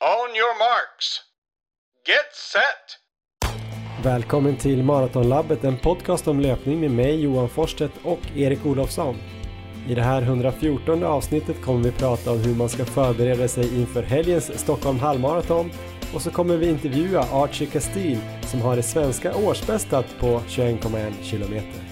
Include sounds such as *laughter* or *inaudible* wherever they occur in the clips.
On your marks. Get set! Välkommen till Maratonlabbet, en podcast om löpning med mig Johan Forsstedt och Erik Olofsson. I det här 114 avsnittet kommer vi prata om hur man ska förbereda sig inför helgens Stockholm halvmaraton och så kommer vi intervjua Archie Castile som har det svenska årsbästat på 21,1 kilometer.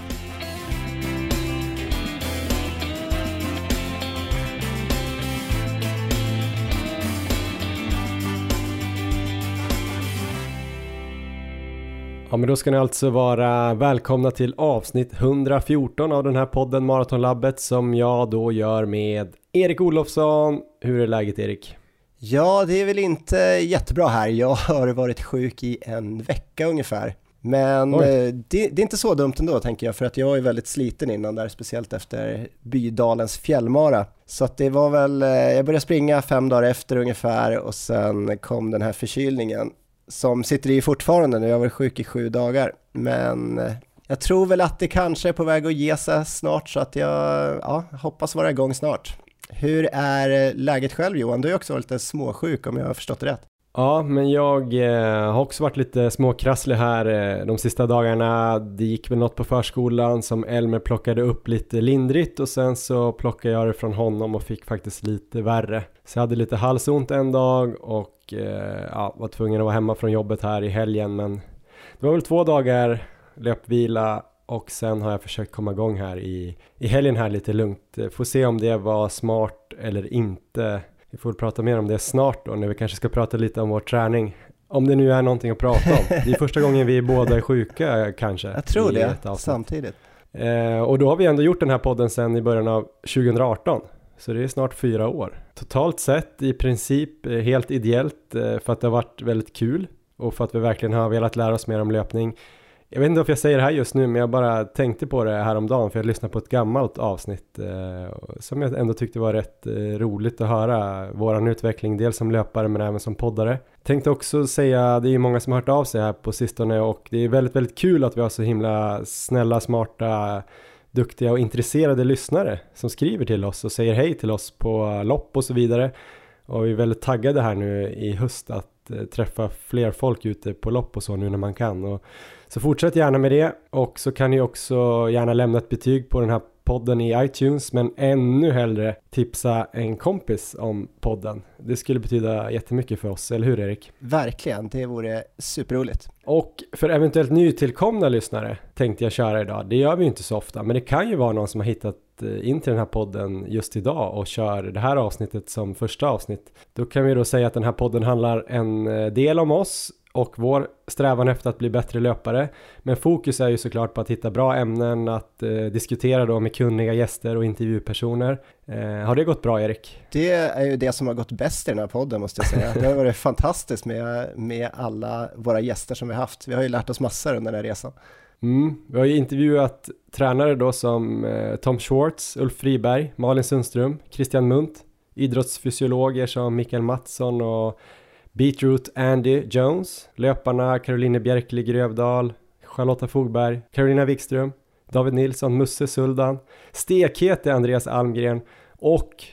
Ja men då ska ni alltså vara välkomna till avsnitt 114 av den här podden Maratonlabbet som jag då gör med Erik Olofsson. Hur är läget Erik? Ja, det är väl inte jättebra här. Jag har varit sjuk i en vecka ungefär. Men eh, det, det, är inte så dumt ändå tänker jag, för att jag är väldigt sliten innan där, speciellt efter Bydalens fjällmara. Så att det var väl, eh, jag började springa fem dagar efter ungefär och sen kom den här förkylningen som sitter i fortfarande nu, jag har varit sjuk i sju dagar. Men eh, jag tror väl att det kanske är på väg att ge sig snart så att jag ja, hoppas vara igång snart. Hur är eh, läget själv Johan? Du har ju också varit lite småsjuk om jag har förstått det rätt. Ja, men jag eh, har också varit lite småkrasslig här eh, de sista dagarna. Det gick väl något på förskolan som Elmer plockade upp lite lindrigt och sen så plockade jag det från honom och fick faktiskt lite värre. Så jag hade lite halsont en dag och eh, ja, var tvungen att vara hemma från jobbet här i helgen men det var väl två dagar löpvila och sen har jag försökt komma igång här i, i helgen här lite lugnt. Eh, får se om det var smart eller inte. Vi får prata mer om det snart då när vi kanske ska prata lite om vår träning. Om det nu är någonting att prata om. Det är första gången vi båda är *laughs* sjuka kanske. Jag tror det, samtidigt. Eh, och då har vi ändå gjort den här podden sedan i början av 2018. Så det är snart fyra år. Totalt sett i princip eh, helt ideellt eh, för att det har varit väldigt kul och för att vi verkligen har velat lära oss mer om löpning. Jag vet inte varför jag säger det här just nu men jag bara tänkte på det häromdagen för jag lyssnade på ett gammalt avsnitt eh, som jag ändå tyckte var rätt eh, roligt att höra våran utveckling dels som löpare men även som poddare. Tänkte också säga, det är många som har hört av sig här på sistone och det är väldigt väldigt kul att vi har så himla snälla, smarta duktiga och intresserade lyssnare som skriver till oss och säger hej till oss på lopp och så vidare. Och vi är väldigt taggade här nu i höst att eh, träffa fler folk ute på lopp och så nu när man kan. Och så fortsätt gärna med det och så kan ni också gärna lämna ett betyg på den här podden i iTunes men ännu hellre tipsa en kompis om podden. Det skulle betyda jättemycket för oss, eller hur Erik? Verkligen, det vore superroligt. Och för eventuellt nytillkomna lyssnare tänkte jag köra idag. Det gör vi inte så ofta, men det kan ju vara någon som har hittat eh, in till den här podden just idag och kör det här avsnittet som första avsnitt. Då kan vi då säga att den här podden handlar en eh, del om oss och vår strävan efter att bli bättre löpare. Men fokus är ju såklart på att hitta bra ämnen, att eh, diskutera då med kunniga gäster och intervjupersoner. Eh, har det gått bra Erik? Det är ju det som har gått bäst i den här podden måste jag säga. Det har varit *laughs* fantastiskt med, med alla våra gäster som vi har haft. Vi har ju lärt oss massor under den här resan. Mm, vi har ju intervjuat tränare då som eh, Tom Schwartz, Ulf Friberg, Malin Sundström, Christian Munt, idrottsfysiologer som Mikael Mattsson och Beatroot Andy Jones, löparna Caroline Bjerkli Grövdal, Charlotta Fogberg, Carolina Wikström, David Nilsson, Musse Suldan, Stekhete Andreas Almgren och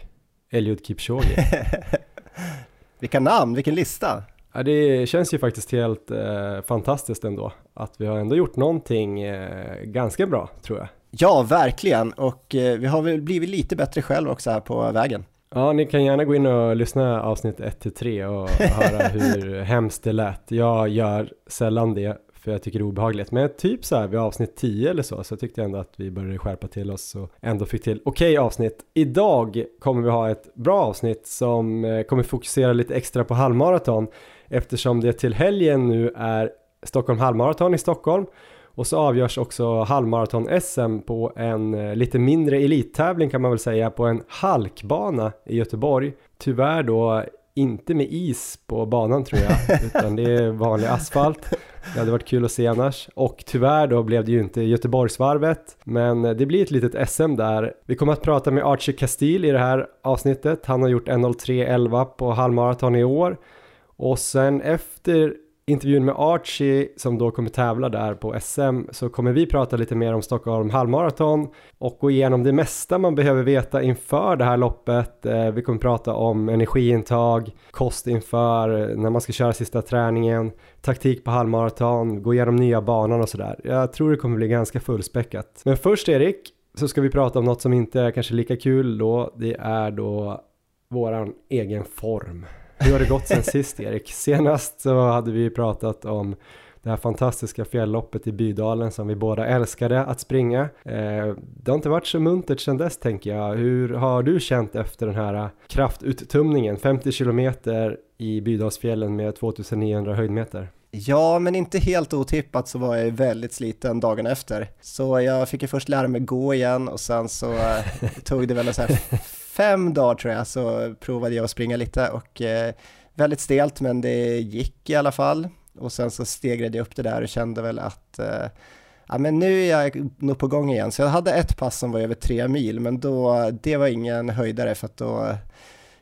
Eliud Kipchoge. *laughs* Vilka namn, vilken lista! Ja, det känns ju faktiskt helt eh, fantastiskt ändå att vi har ändå gjort någonting eh, ganska bra tror jag. Ja, verkligen och eh, vi har väl blivit lite bättre själv också här på vägen. Ja, ni kan gärna gå in och lyssna avsnitt 1-3 och höra *laughs* hur hemskt det lät. Jag gör sällan det för jag tycker det är obehagligt. Men typ så här vid avsnitt 10 eller så, så tyckte jag ändå att vi började skärpa till oss och ändå fick till okej okay avsnitt. Idag kommer vi ha ett bra avsnitt som eh, kommer fokusera lite extra på halvmaraton eftersom det till helgen nu är Stockholm halvmaraton i Stockholm och så avgörs också halvmaraton-SM på en eh, lite mindre elittävling kan man väl säga på en halkbana i Göteborg. Tyvärr då inte med is på banan tror jag, *laughs* utan det är vanlig asfalt. Det hade varit kul att se annars. Och tyvärr då blev det ju inte Göteborgsvarvet, men det blir ett litet SM där. Vi kommer att prata med Archie Castile i det här avsnittet. Han har gjort 1.03.11 på halvmaraton i år. Och sen efter intervjun med Archie som då kommer tävla där på SM så kommer vi prata lite mer om Stockholm halvmaraton och gå igenom det mesta man behöver veta inför det här loppet. Eh, vi kommer prata om energiintag, kost inför eh, när man ska köra sista träningen, taktik på halvmaraton, gå igenom nya banan och sådär. Jag tror det kommer bli ganska fullspäckat. Men först Erik så ska vi prata om något som inte är kanske lika kul då. Det är då våran egen form. Hur har det gått sen sist Erik? Senast så hade vi pratat om det här fantastiska fjällloppet i Bydalen som vi båda älskade att springa. Eh, det har inte varit så muntert sedan dess tänker jag. Hur har du känt efter den här kraftuttömningen 50 kilometer i Bydalsfjällen med 2900 höjdmeter. Ja, men inte helt otippat så var jag väldigt sliten dagen efter. Så jag fick ju först lära mig gå igen och sen så eh, tog det väl så här fem dagar tror jag så provade jag att springa lite och eh, väldigt stelt men det gick i alla fall. Och sen så stegrade jag upp det där och kände väl att eh, ja, men nu är jag nog på gång igen. Så jag hade ett pass som var över tre mil men då, det var ingen höjdare för att då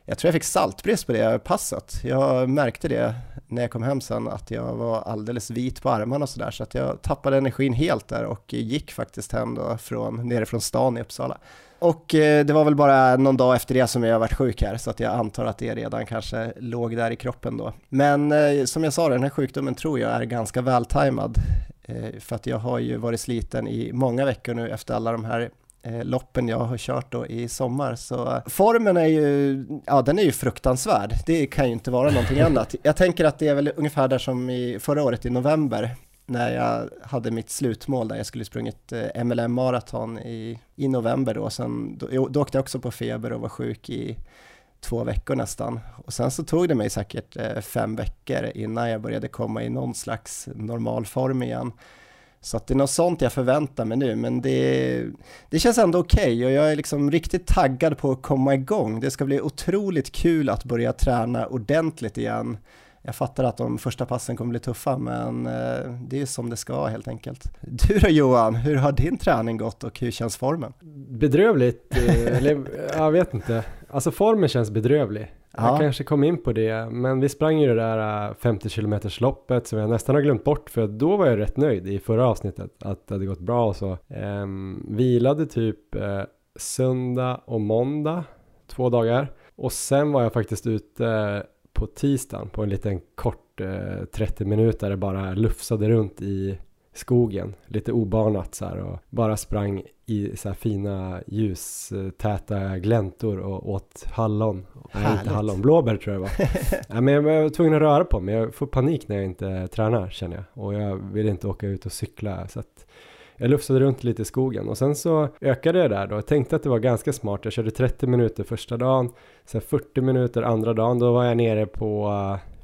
jag tror jag fick saltbrist på det passet. Jag märkte det när jag kom hem sen att jag var alldeles vit på armarna och sådär så att jag tappade energin helt där och gick faktiskt hem då från, nerifrån stan i Uppsala. Och eh, det var väl bara någon dag efter det som jag varit sjuk här så att jag antar att det redan kanske låg där i kroppen då. Men eh, som jag sa, den här sjukdomen tror jag är ganska vältajmad eh, för att jag har ju varit sliten i många veckor nu efter alla de här eh, loppen jag har kört då i sommar. Så formen är ju, ja den är ju fruktansvärd. Det kan ju inte vara någonting annat. Jag tänker att det är väl ungefär där som i förra året i november när jag hade mitt slutmål där jag skulle sprungit eh, MLM maraton i, i november då. Sen, då, då åkte jag också på feber och var sjuk i två veckor nästan. Och sen så tog det mig säkert eh, fem veckor innan jag började komma i någon slags normal form igen. Så att det är något sånt jag förväntar mig nu, men det, det känns ändå okej okay och jag är liksom riktigt taggad på att komma igång. Det ska bli otroligt kul att börja träna ordentligt igen. Jag fattar att de första passen kommer bli tuffa, men eh, det är som det ska helt enkelt. Du då Johan, hur har din träning gått och hur känns formen? Bedrövligt, eh, eller jag vet inte. Alltså formen känns bedrövlig. Ja. Jag kanske kom in på det, men vi sprang ju det där 50 äh, km loppet som jag nästan har glömt bort för då var jag rätt nöjd i förra avsnittet att det hade gått bra och så. Ehm, vilade typ eh, söndag och måndag, två dagar. Och sen var jag faktiskt ute på tisdagen på en liten kort eh, 30 minuter bara lufsade runt i skogen, lite obanat så här och bara sprang i så här fina ljustäta gläntor och åt hallon. Nej, inte hallon, blåbär tror jag det var. *laughs* ja, men jag var tvungen att röra på mig, jag får panik när jag inte tränar känner jag. Och jag vill inte åka ut och cykla så att jag lufsade runt lite i skogen och sen så ökade jag där då. Jag tänkte att det var ganska smart. Jag körde 30 minuter första dagen, sen 40 minuter andra dagen. Då var jag nere på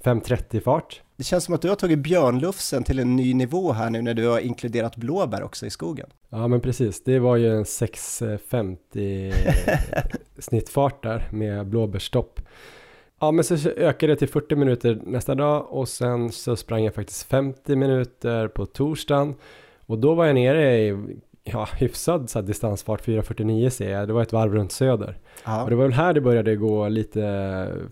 5.30 fart. Det känns som att du har tagit björnlufsen till en ny nivå här nu när du har inkluderat blåbär också i skogen. Ja men precis, det var ju en 6.50 *laughs* snittfart där med blåbärsstopp. Ja men så ökade det till 40 minuter nästa dag och sen så sprang jag faktiskt 50 minuter på torsdagen och då var jag nere i ja, hyfsad så distansfart, 4.49 ser jag. Det var ett varv runt söder. Aha. Och det var väl här det började gå lite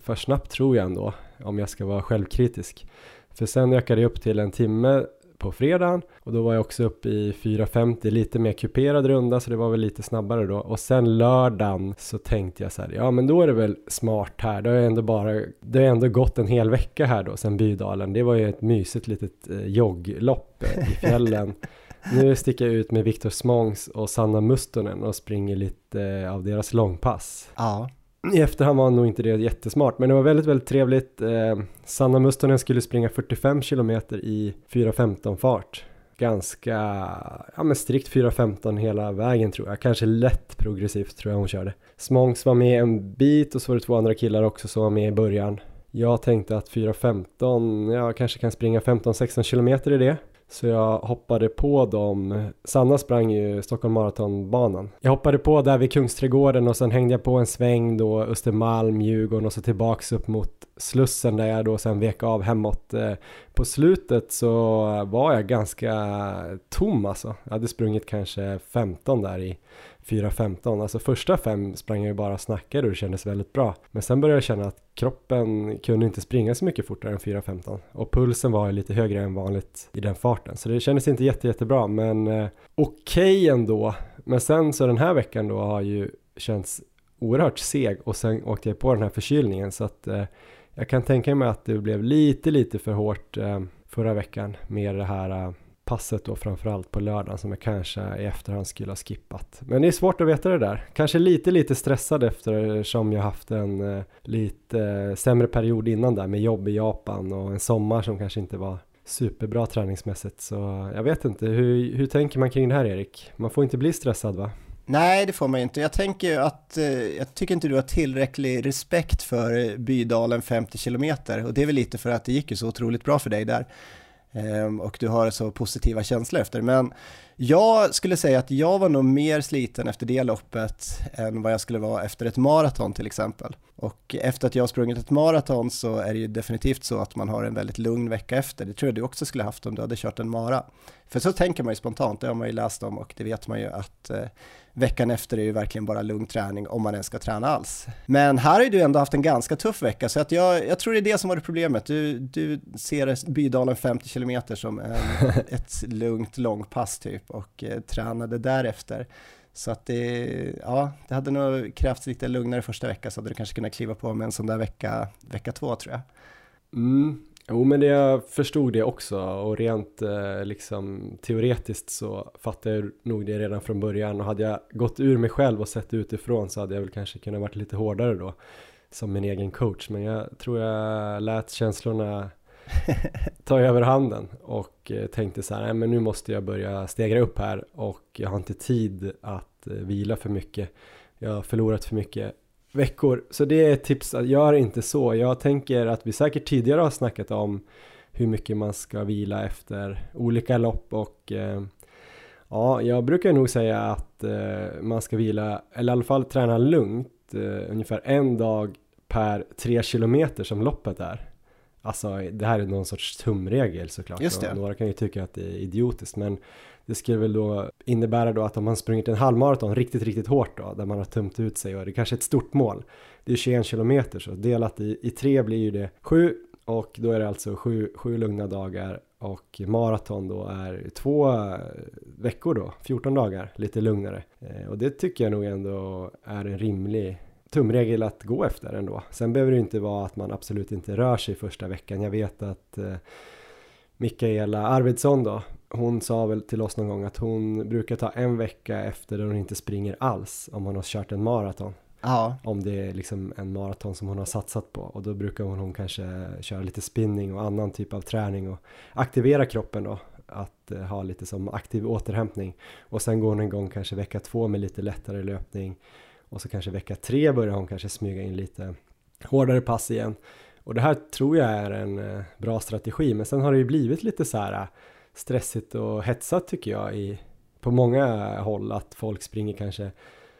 för snabbt tror jag ändå, om jag ska vara självkritisk. För sen ökade jag upp till en timme på fredagen och då var jag också uppe i 4.50, lite mer kuperad runda så det var väl lite snabbare då. Och sen lördagen så tänkte jag så här, ja men då är det väl smart här, det har ändå bara, det har ändå gått en hel vecka här då sen Bydalen. Det var ju ett mysigt litet eh, jogglopp eh, i fjällen. *laughs* Nu sticker jag ut med Viktor Smångs och Sanna Mustonen och springer lite eh, av deras långpass. Ja. I efterhand var nog inte det jättesmart, men det var väldigt, väldigt trevligt. Eh, Sanna Mustonen skulle springa 45 kilometer i 4.15 fart. Ganska, ja men strikt 4.15 hela vägen tror jag. Kanske lätt progressivt tror jag hon körde. Smångs var med en bit och så var det två andra killar också som var med i början. Jag tänkte att 4.15, jag kanske kan springa 15-16 kilometer i det. Så jag hoppade på dem. Sanna sprang ju Stockholm Marathonbanan. Jag hoppade på där vid Kungsträdgården och sen hängde jag på en sväng då Östermalm, Djurgården och så tillbaks upp mot Slussen där jag då sen vek av hemåt. Eh, på slutet så var jag ganska tom alltså. Jag hade sprungit kanske 15 där i 4.15. Alltså första fem sprang jag ju bara och snackade och det kändes väldigt bra. Men sen började jag känna att kroppen kunde inte springa så mycket fortare än 4.15 och pulsen var lite högre än vanligt i den farten. Så det kändes inte jätte, jättebra men eh, okej okay ändå. Men sen så den här veckan då har ju känts oerhört seg och sen åkte jag på den här förkylningen så att eh, jag kan tänka mig att det blev lite, lite för hårt eh, förra veckan med det här eh, passet då framförallt på lördagen som jag kanske i efterhand skulle ha skippat. Men det är svårt att veta det där. Kanske lite lite stressad eftersom jag haft en eh, lite eh, sämre period innan där med jobb i Japan och en sommar som kanske inte var superbra träningsmässigt. Så jag vet inte, hur, hur tänker man kring det här Erik? Man får inte bli stressad va? Nej, det får man ju inte. Jag tänker att, eh, jag tycker inte du har tillräcklig respekt för eh, Bydalen 50 km och det är väl lite för att det gick ju så otroligt bra för dig där. Ehm, och du har så positiva känslor efter. Men jag skulle säga att jag var nog mer sliten efter det loppet än vad jag skulle vara efter ett maraton till exempel. Och efter att jag har sprungit ett maraton så är det ju definitivt så att man har en väldigt lugn vecka efter. Det tror jag du också skulle haft om du hade kört en mara. För så tänker man ju spontant, det har man ju läst om och det vet man ju att eh, veckan efter är ju verkligen bara lugn träning om man ens ska träna alls. Men här har ju du ändå haft en ganska tuff vecka så att jag, jag tror det är det som var det problemet. Du, du ser Bydalen 50 km som en, *laughs* ett lugnt långpass typ och eh, tränade därefter. Så att det, ja, det hade nog krävts lite lugnare första vecka så hade du kanske kunnat kliva på med en sån där vecka, vecka två tror jag. Mm, Jo men det, jag förstod det också. Och rent eh, liksom teoretiskt så fattade jag nog det redan från början. Och hade jag gått ur mig själv och sett utifrån så hade jag väl kanske kunnat varit lite hårdare då som min egen coach. Men jag tror jag lät känslorna *laughs* ta över handen och eh, tänkte så här, nej men nu måste jag börja stegra upp här och jag har inte tid att eh, vila för mycket. Jag har förlorat för mycket veckor. Så det är ett tips att gör inte så. Jag tänker att vi säkert tidigare har snackat om hur mycket man ska vila efter olika lopp och eh, ja, jag brukar nog säga att eh, man ska vila, eller i alla fall träna lugnt, eh, ungefär en dag per tre kilometer som loppet är. Alltså det här är någon sorts tumregel såklart. Just det. Några kan ju tycka att det är idiotiskt men det skulle väl då innebära då att om man sprungit en halvmaraton riktigt, riktigt hårt då, där man har tömt ut sig och det är kanske är ett stort mål. Det är 21 kilometer så delat i, i tre blir ju det sju och då är det alltså sju, sju lugna dagar och maraton då är två veckor då, 14 dagar, lite lugnare. Eh, och det tycker jag nog ändå är en rimlig tumregel att gå efter ändå. Sen behöver det inte vara att man absolut inte rör sig första veckan. Jag vet att eh, Mikaela Arvidsson då, hon sa väl till oss någon gång att hon brukar ta en vecka efter där hon inte springer alls om hon har kört en maraton. Ja. Om det är liksom en maraton som hon har satsat på och då brukar hon, hon kanske köra lite spinning och annan typ av träning och aktivera kroppen då att eh, ha lite som aktiv återhämtning och sen går hon en gång kanske vecka två med lite lättare löpning och så kanske vecka tre börjar hon kanske smyga in lite hårdare pass igen och det här tror jag är en eh, bra strategi men sen har det ju blivit lite så här eh, stressigt och hetsat tycker jag i, på många håll att folk springer kanske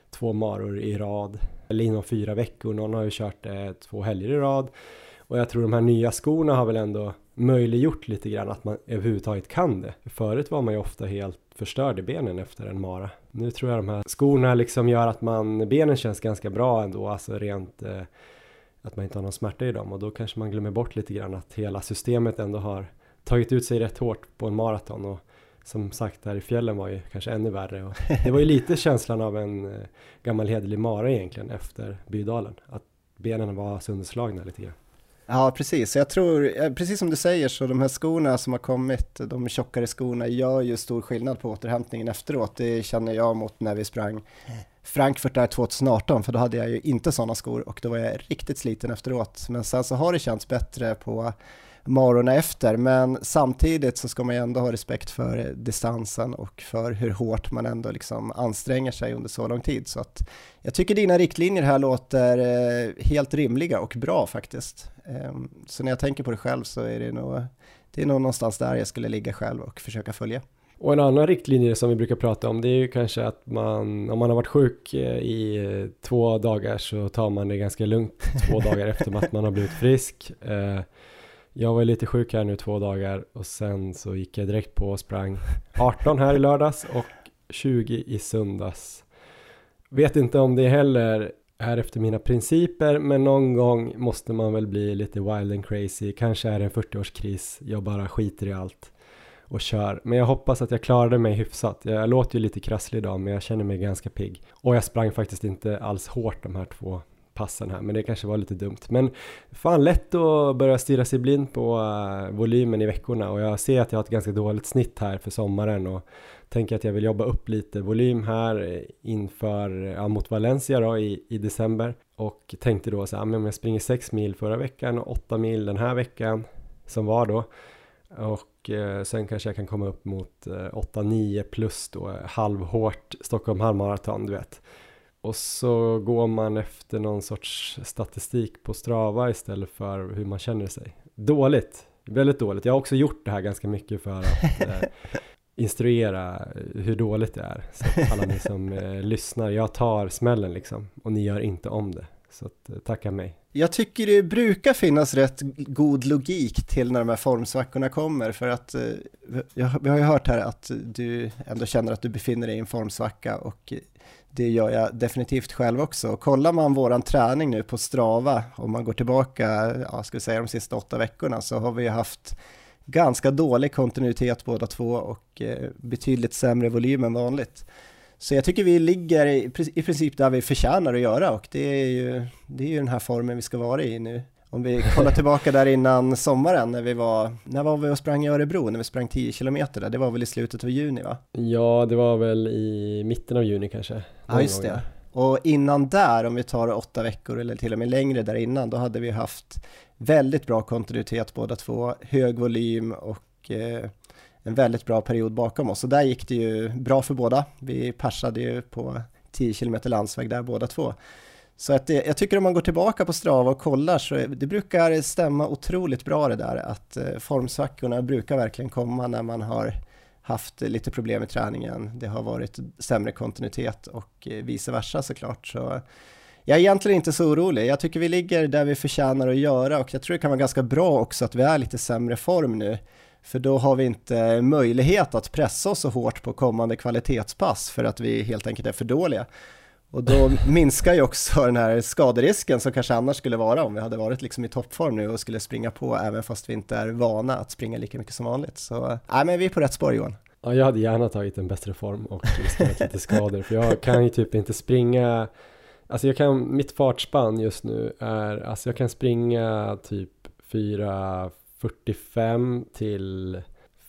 två maror i rad eller inom fyra veckor. Någon har ju kört eh, två helger i rad och jag tror de här nya skorna har väl ändå möjliggjort lite grann att man överhuvudtaget kan det. Förut var man ju ofta helt förstörd i benen efter en mara. Nu tror jag de här skorna liksom gör att man, benen känns ganska bra ändå, alltså rent eh, att man inte har någon smärta i dem. Och då kanske man glömmer bort lite grann att hela systemet ändå har tagit ut sig rätt hårt på en maraton. Och som sagt där i fjällen var ju kanske ännu värre. Och det var ju lite *laughs* känslan av en eh, gammal hederlig mara egentligen efter Bydalen. Att benen var sönderslagna lite grann. Ja, precis. Jag tror, eh, precis som du säger, så de här skorna som har kommit, de tjockare skorna, gör ju stor skillnad på återhämtningen efteråt. Det känner jag mot när vi sprang Frankfurt där 2018, för då hade jag ju inte sådana skor och då var jag riktigt sliten efteråt. Men sen så har det känts bättre på marorna efter, men samtidigt så ska man ju ändå ha respekt för distansen och för hur hårt man ändå liksom anstränger sig under så lång tid. Så att jag tycker dina riktlinjer här låter eh, helt rimliga och bra faktiskt. Ehm, så när jag tänker på det själv så är det nog, det är nog någonstans där jag skulle ligga själv och försöka följa. Och en annan riktlinje som vi brukar prata om det är ju kanske att man om man har varit sjuk eh, i eh, två dagar så tar man det ganska lugnt två dagar *laughs* efter att man har blivit frisk. Jag var lite sjuk här nu två dagar och sen så gick jag direkt på och sprang 18 här i lördags och 20 i söndags. vet inte om det heller är efter mina principer, men någon gång måste man väl bli lite wild and crazy. Kanske är det en 40-årskris, jag bara skiter i allt och kör. Men jag hoppas att jag klarade mig hyfsat. Jag låter ju lite krasslig idag, men jag känner mig ganska pigg. Och jag sprang faktiskt inte alls hårt de här två passen här, men det kanske var lite dumt. Men fan lätt att börja stirra sig blind på uh, volymen i veckorna. Och jag ser att jag har ett ganska dåligt snitt här för sommaren och tänker att jag vill jobba upp lite volym här eh, inför, ja, mot Valencia då i, i december. Och tänkte då så här, ah, om jag springer 6 mil förra veckan och 8 mil den här veckan som var då och eh, sen kanske jag kan komma upp mot eh, 8-9 plus då halvhårt Stockholm halvmaraton du vet och så går man efter någon sorts statistik på Strava istället för hur man känner sig. Dåligt, väldigt dåligt. Jag har också gjort det här ganska mycket för att *laughs* eh, instruera hur dåligt det är. Så att alla ni som eh, lyssnar, jag tar smällen liksom och ni gör inte om det. Så att, eh, tacka mig. Jag tycker det brukar finnas rätt god logik till när de här formsvackorna kommer för att eh, jag, vi har ju hört här att du ändå känner att du befinner dig i en formsvacka och det gör jag definitivt själv också. Kollar man våran träning nu på Strava, om man går tillbaka, ja, ska vi säga de sista åtta veckorna, så har vi haft ganska dålig kontinuitet båda två och eh, betydligt sämre volym än vanligt. Så jag tycker vi ligger i, i princip där vi förtjänar att göra och det är, ju, det är ju den här formen vi ska vara i nu. Om vi kollar tillbaka där innan sommaren när vi var, när var vi och sprang i Örebro, när vi sprang 10 kilometer där, det var väl i slutet av juni va? Ja, det var väl i mitten av juni kanske. Ja, just det. Och innan där, om vi tar åtta veckor eller till och med längre där innan, då hade vi haft väldigt bra kontinuitet båda två, hög volym och eh, en väldigt bra period bakom oss. Så där gick det ju bra för båda. Vi persade ju på 10 km landsväg där båda två. Så att det, jag tycker om man går tillbaka på Strava och kollar så det brukar stämma otroligt bra det där att eh, formsvackorna brukar verkligen komma när man har haft lite problem i träningen. Det har varit sämre kontinuitet och eh, vice versa såklart. Så jag är egentligen inte så orolig. Jag tycker vi ligger där vi förtjänar att göra och jag tror det kan vara ganska bra också att vi är lite sämre form nu. För då har vi inte möjlighet att pressa oss så hårt på kommande kvalitetspass för att vi helt enkelt är för dåliga. Och då minskar ju också den här skaderisken som kanske annars skulle vara om vi hade varit liksom i toppform nu och skulle springa på även fast vi inte är vana att springa lika mycket som vanligt. Så nej, men vi är på rätt spår Johan. Ja, jag hade gärna tagit en bättre form och riskerat lite skador för jag kan ju typ inte springa Alltså jag kan, mitt fartspann just nu är, alltså jag kan springa typ 4.45 till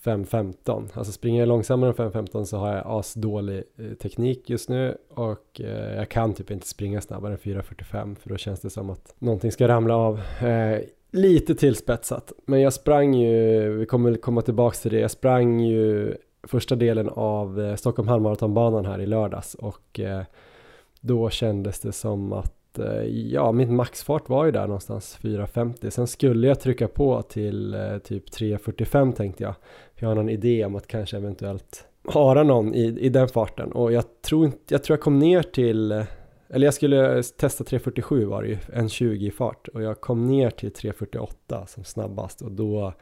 5.15. Alltså springer jag långsammare än 5.15 så har jag asdålig eh, teknik just nu och eh, jag kan typ inte springa snabbare än 4.45 för då känns det som att någonting ska ramla av. Eh, lite tillspetsat, men jag sprang ju, vi kommer komma tillbaks till det, jag sprang ju första delen av eh, Stockholm halvmaratonbanan här i lördags och eh, då kändes det som att Eh, ja, min maxfart var ju där någonstans 4.50. Sen skulle jag trycka på till eh, typ 3.45 tänkte jag. Jag har någon idé om att kanske eventuellt hara någon i, i den farten och jag tror inte, jag tror jag kom ner till eh, eller jag skulle testa 3.47 var det ju, en 20 i fart och jag kom ner till 3.48 som snabbast och då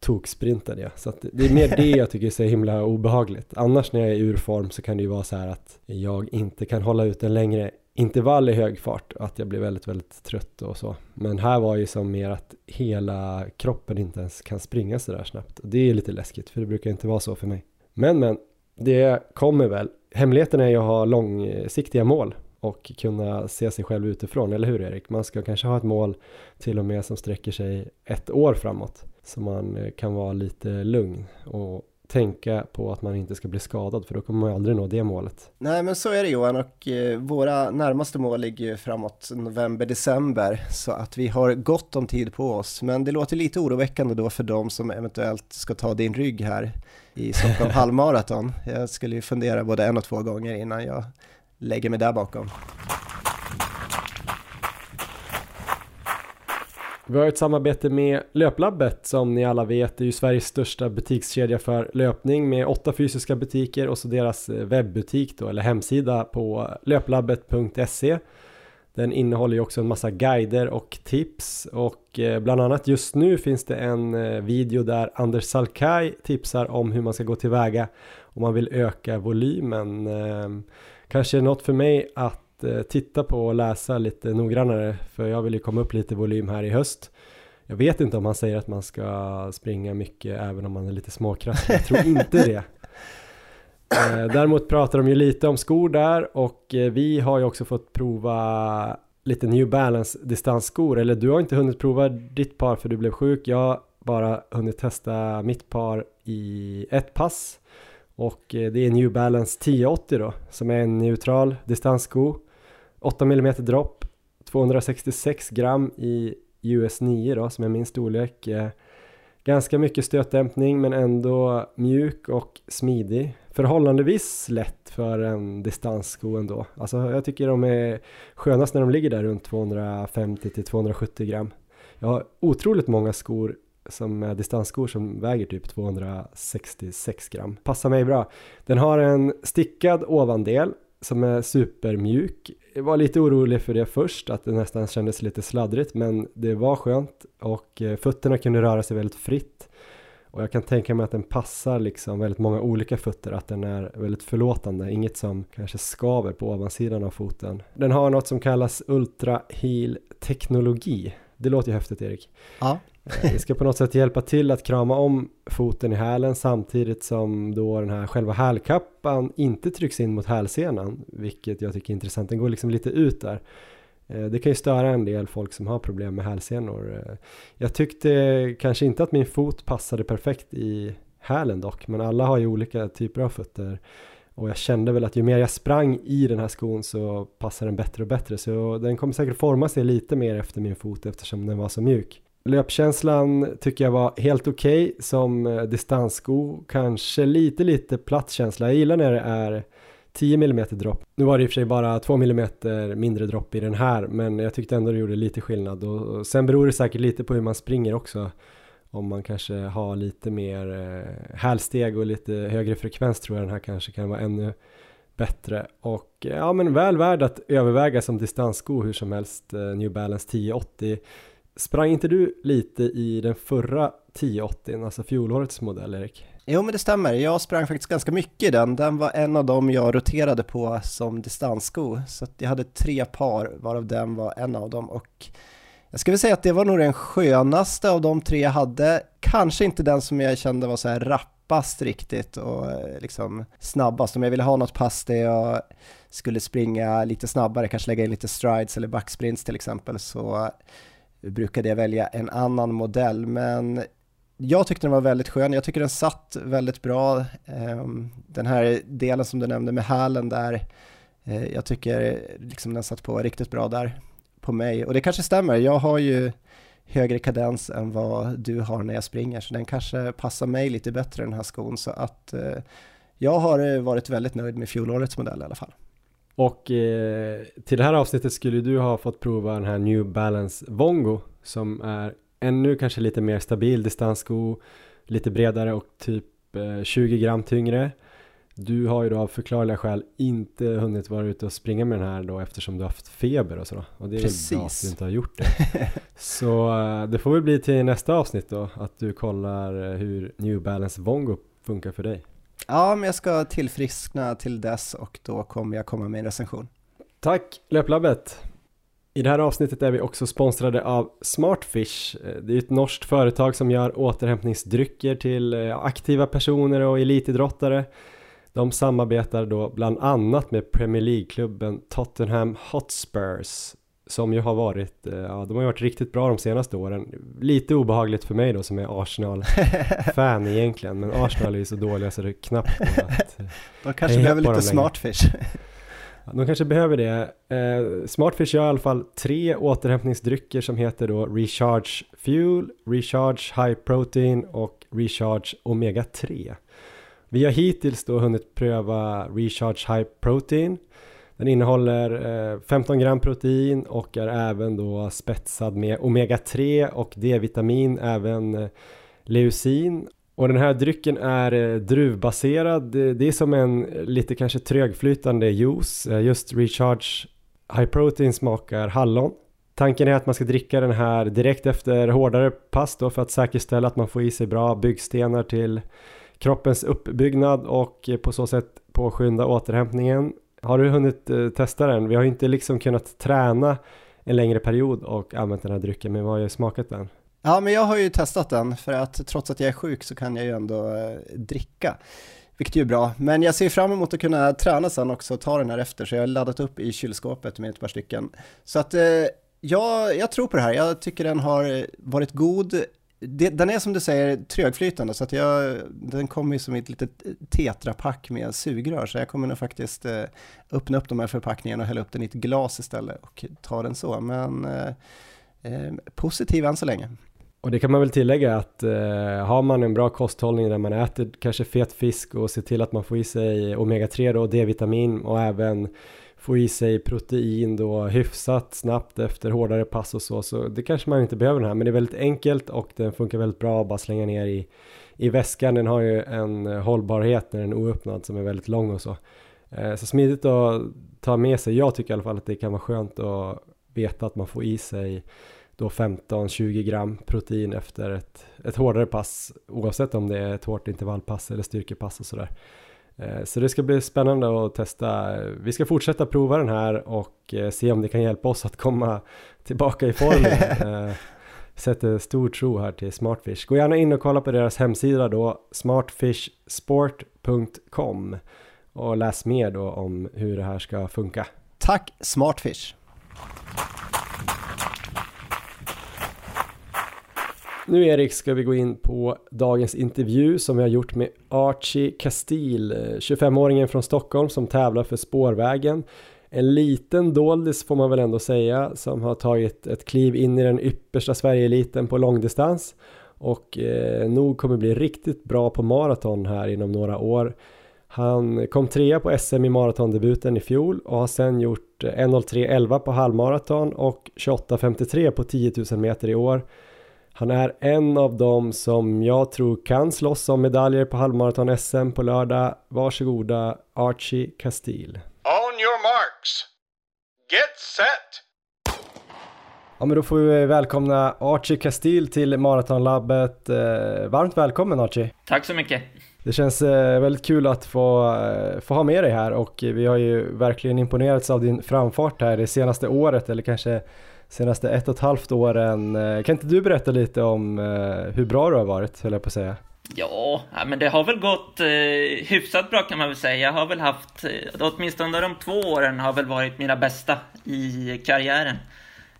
toksprintade jag. Så det är mer det jag tycker är så himla obehagligt. Annars när jag är ur form så kan det ju vara så här att jag inte kan hålla ut en längre intervall i hög fart att jag blir väldigt, väldigt trött och så. Men här var ju som mer att hela kroppen inte ens kan springa så där snabbt. Och det är lite läskigt för det brukar inte vara så för mig. Men men, det kommer väl. Hemligheten är ju att ha långsiktiga mål och kunna se sig själv utifrån, eller hur Erik? Man ska kanske ha ett mål till och med som sträcker sig ett år framåt så man kan vara lite lugn och tänka på att man inte ska bli skadad för då kommer man aldrig nå det målet. Nej men så är det Johan och eh, våra närmaste mål ligger ju framåt november-december så att vi har gott om tid på oss men det låter lite oroväckande då för de som eventuellt ska ta din rygg här i Stockholm *laughs* halvmaraton. Jag skulle ju fundera både en och två gånger innan jag lägger mig där bakom. Vi har ett samarbete med Löplabbet som ni alla vet är ju Sveriges största butikskedja för löpning med åtta fysiska butiker och så deras eh, webbutik då eller hemsida på löplabbet.se. Den innehåller ju också en massa guider och tips och eh, bland annat just nu finns det en eh, video där Anders Salkai tipsar om hur man ska gå tillväga om man vill öka volymen. Ehm, kanske något för mig att att eh, titta på och läsa lite noggrannare för jag vill ju komma upp lite volym här i höst. Jag vet inte om han säger att man ska springa mycket även om man är lite småkrasslig. Jag tror inte det. *laughs* Eh, däremot pratar de ju lite om skor där och eh, vi har ju också fått prova lite New Balance distansskor. Eller du har inte hunnit prova ditt par för du blev sjuk. Jag har bara hunnit testa mitt par i ett pass. Och det är New Balance 1080 då som är en neutral distanssko. 8 mm dropp, 266 gram i US 9 då som är min storlek. Eh, ganska mycket stötdämpning men ändå mjuk och smidig. Förhållandevis lätt för en distanssko ändå. Alltså jag tycker de är skönast när de ligger där runt 250 till 270 gram. Jag har otroligt många skor som är distansskor som väger typ 266 gram. Passar mig bra. Den har en stickad ovandel som är supermjuk. Jag var lite orolig för det först, att det nästan kändes lite sladdrigt, men det var skönt och eh, fötterna kunde röra sig väldigt fritt. Och jag kan tänka mig att den passar liksom väldigt många olika fötter, att den är väldigt förlåtande, inget som kanske skaver på ovansidan av foten. Den har något som kallas Ultra Heel teknologi. Det låter ju häftigt Erik. Ja. Eh, vi det ska på något sätt hjälpa till att krama om foten i hälen samtidigt som då den här själva hälkappan inte trycks in mot hälsenan, vilket jag tycker är intressant. Den går liksom lite ut där. Eh, det kan ju störa en del folk som har problem med hälsenor. Eh, jag tyckte kanske inte att min fot passade perfekt i hälen dock, men alla har ju olika typer av fötter. Och jag kände väl att ju mer jag sprang i den här skon så passar den bättre och bättre. Så den kommer säkert forma sig lite mer efter min fot eftersom den var så mjuk. Löpkänslan tycker jag var helt okej okay, som eh, distanssko. Kanske lite, lite platt känsla. Jag gillar när det är 10 mm dropp. Nu var det i och för sig bara 2 mm mindre dropp i den här, men jag tyckte ändå det gjorde lite skillnad. Och sen beror det säkert lite på hur man springer också. Om man kanske har lite mer eh, hälsteg och lite högre frekvens tror jag den här kanske kan vara ännu bättre. Och eh, ja, men väl värd att överväga som distanssko hur som helst. New Balance 1080 Sprang inte du lite i den förra 1080, alltså fjolårets modell Erik? Jo men det stämmer, jag sprang faktiskt ganska mycket i den. Den var en av dem jag roterade på som distanssko. Så jag hade tre par varav den var en av dem och jag skulle säga att det var nog den skönaste av de tre jag hade. Kanske inte den som jag kände var så här rappast riktigt och eh, liksom snabbast. Om jag ville ha något pass där jag skulle springa lite snabbare, kanske lägga in lite strides eller backsprints till exempel, så brukade jag välja en annan modell, men jag tyckte den var väldigt skön, jag tycker den satt väldigt bra. Ehm, den här delen som du nämnde med hälen där, eh, jag tycker liksom den satt på riktigt bra där på mig. Och det kanske stämmer, jag har ju högre kadens än vad du har när jag springer, så den kanske passar mig lite bättre den här skon. Så att eh, jag har eh, varit väldigt nöjd med fjolårets modell i alla fall. Och eh, till det här avsnittet skulle du ha fått prova den här New Balance Vongo som är ännu kanske lite mer stabil distanssko, lite bredare och typ eh, 20 gram tyngre. Du har ju då av förklarliga skäl inte hunnit vara ute och springa med den här då eftersom du har haft feber och så. Och det är Precis. bra att du inte har gjort det. *laughs* så eh, det får väl bli till nästa avsnitt då att du kollar eh, hur New Balance Vongo funkar för dig. Ja, men jag ska tillfriskna till dess och då kommer jag komma med en recension. Tack Löplabbet! I det här avsnittet är vi också sponsrade av Smartfish. Eh, det är ett norskt företag som gör återhämtningsdrycker till eh, aktiva personer och elitidrottare. De samarbetar då bland annat med Premier League-klubben Tottenham Hotspurs som ju har varit, eh, ja de har varit riktigt bra de senaste åren. Lite obehagligt för mig då som är Arsenal-fan *laughs* egentligen, men Arsenal är ju så dåliga så det är knappt att *laughs* De kanske behöver lite smartfish. De kanske behöver det. Eh, Smartfish gör i alla fall tre återhämtningsdrycker som heter då Recharge Fuel, Recharge High Protein och Recharge Omega 3. Vi har hittills då hunnit pröva Recharge High Protein den innehåller eh, 15 gram protein och är även då spetsad med omega-3 och D-vitamin, även eh, leucin. Och den här drycken är eh, druvbaserad. Det är som en lite kanske trögflytande juice. Just Recharge High Protein smakar hallon. Tanken är att man ska dricka den här direkt efter hårdare pass då för att säkerställa att man får i sig bra byggstenar till kroppens uppbyggnad och på så sätt påskynda återhämtningen. Har du hunnit eh, testa den? Vi har ju inte liksom kunnat träna en längre period och använt den här drycken, men vad har ju smakat den? Ja, men jag har ju testat den för att trots att jag är sjuk så kan jag ju ändå eh, dricka. Vilket är ju bra, men jag ser fram emot att kunna träna sen också och ta den här efter, så jag har laddat upp i kylskåpet med ett par stycken. Så att eh, ja, jag tror på det här, jag tycker den har varit god. Den är som du säger trögflytande, så att jag, den kommer ju som ett litet tetrapack med sugrör, så jag kommer nog faktiskt eh, öppna upp de här förpackningarna och hälla upp den i ett glas istället och ta den så. Men eh, eh positiv än så länge. Och det kan man väl tillägga att eh, har man en bra kosthållning där man äter kanske fet fisk och ser till att man får i sig omega-3 då, D-vitamin och även få i sig protein då hyfsat snabbt efter hårdare pass och så, så det kanske man inte behöver den här, men det är väldigt enkelt och den funkar väldigt bra att bara slänga ner i, i väskan. Den har ju en eh, hållbarhet när den är oöppnad som är väldigt lång och så. Eh, så smidigt att ta med sig. Jag tycker i alla fall att det kan vara skönt att veta att man får i sig då 15-20 gram protein efter ett, ett hårdare pass oavsett om det är ett hårt intervallpass eller styrkepass och sådär. Eh, så det ska bli spännande att testa. Vi ska fortsätta prova den här och eh, se om det kan hjälpa oss att komma tillbaka i form. *laughs* Eh, sätter stor tro här till Smartfish. Gå gärna in och kolla på deras hemsida då, smartfishsport.com och läs mer då om hur det här ska funka. Tack Smartfish! Nu Erik ska vi gå in på dagens intervju som vi har gjort med Archie Castile, eh, 25-åringen från Stockholm som tävlar för spårvägen. En liten doldis får man väl ändå säga som har tagit ett kliv in i den yppersta Sverigeeliten på långdistans och eh, nog kommer bli riktigt bra på maraton här inom några år. Han kom trea på SM i maratondebuten i fjol och har sen gjort eh, 1.03.11 på halvmaraton och 28.53 på 10 000 meter i år. Han är en av dem som jag tror kan slåss om medaljer på halvmaraton-SM på lördag. Varsågoda Archie Castile. On your marks. Get set! Ja men då får vi välkomna Archie Castile till Maratonlabbet. Eh, varmt välkommen Archie! Tack så mycket! Det känns eh, väldigt kul att få, eh, få ha med dig här och vi har ju verkligen imponerats av din framfart här det senaste året eller kanske senaste ett och ett halvt åren. Eh, kan inte du berätta lite om eh, hur bra du har varit, höll jag på att säga? Ja, men det har väl gått eh, hyfsat bra kan man väl säga. Jag har väl haft, eh, åtminstone de två åren har väl varit mina bästa i karriären.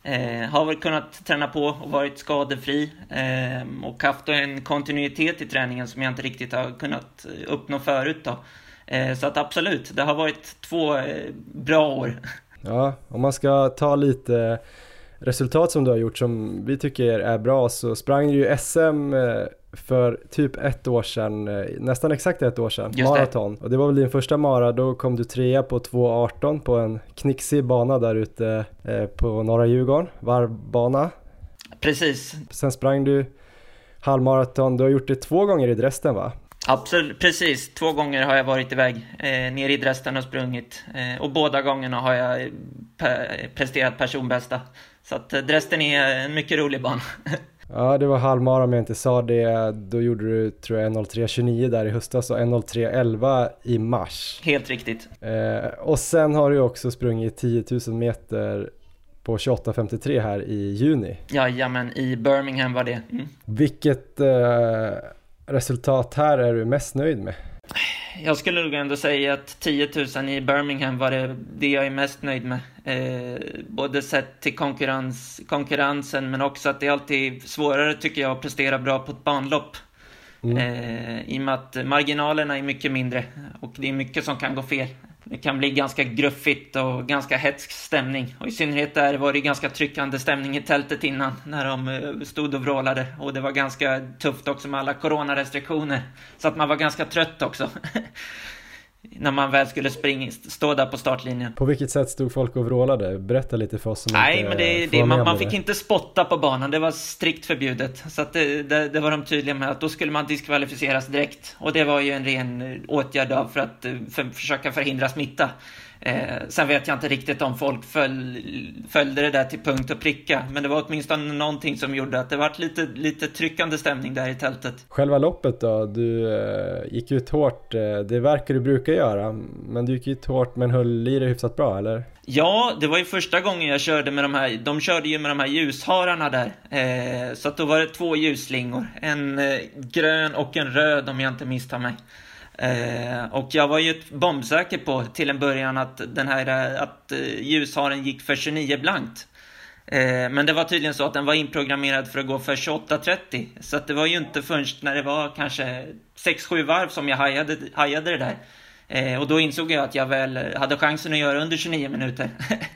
Eh, har väl kunnat träna på och varit skadefri eh, och haft en kontinuitet i träningen som jag inte riktigt har kunnat uppnå förut då. Eh, så att absolut, det har varit två bra år. Ja, om man ska ta lite resultat som du har gjort som vi tycker är bra så sprang du ju SM eh, för typ ett år sedan, eh, nästan exakt ett år sedan, Just maraton. Det. Och det var väl din första mara, då kom du trea på 2.18 på en knixig bana där ute eh, på norra Djurgården, varvbana. Precis. Sen sprang du halvmaraton, du har gjort det två gånger i Dresden va? Absolut, precis. Två gånger har jag varit iväg eh, ner i Dresden och sprungit. Eh, och båda gångerna har jag pe presterat personbästa. Så att eh, Dresden är en mycket rolig bana. *laughs* ja, det var halvmara om jag inte sa det. Då gjorde du, tror jag, 1.03.29 där i höstas och 1.03.11 i mars. Helt riktigt. Eh, och sen har du också sprungit 10 000 meter på 28.53 här i juni. Jajamän, i Birmingham var det. Mm. Vilket eh, resultat här är du mest nöjd med? Jag skulle nog ändå säga att 10 000 i Birmingham var det, det jag är mest nöjd med. Eh, både sett till konkurrens, konkurrensen men också att det är alltid svårare tycker jag att prestera bra på ett banlopp. Mm. Eh, I och med att marginalerna är mycket mindre och det är mycket som kan gå fel. Det kan bli ganska gruffigt och ganska hetsk stämning. Och i synnerhet där var det ganska tryckande stämning i tältet innan när de eh, stod och vrålade. Och det var ganska tufft också med alla coronarestriktioner. Så att man var ganska trött också. *laughs* när man väl skulle springa, stå där på startlinjen. På vilket sätt stod folk och vrålade? Berätta lite för oss som Nej, inte men det, det, man, man fick det. inte spotta på banan. Det var strikt förbjudet. Så att det, det, det, var de tydliga med att då skulle man diskvalificeras direkt. Och det var ju en ren åtgärd för att för, försöka förhindra smitta. Eh, sen vet jag inte riktigt om folk följ, följde det där till punkt och pricka, men det var åtminstone någonting som gjorde att det var lite, lite tryckande stämning där i tältet. Själva loppet då? Du eh, gick ut hårt, eh, det verkar du brukar göra, men du gick ut hårt men höll i det hyfsat bra eller? Ja, det var ju första gången jag körde med de här, de körde ju med de här ljushararna där. Eh, så att då var det två ljusslingor, en eh, grön och en röd om jag inte misstar mig. Eh, och jag var ju bombsäker på till en början att den här eh, att eh, ljusharen gick för 29 blankt. Eh, men det var tydligen så att den var inprogrammerad för att gå för 28.30. Så att det var ju inte förrän när det var kanske 6-7 varv som jag hajade, hajade det där. Eh, och då insåg jag att jag väl hade chansen att göra under 29 minuter.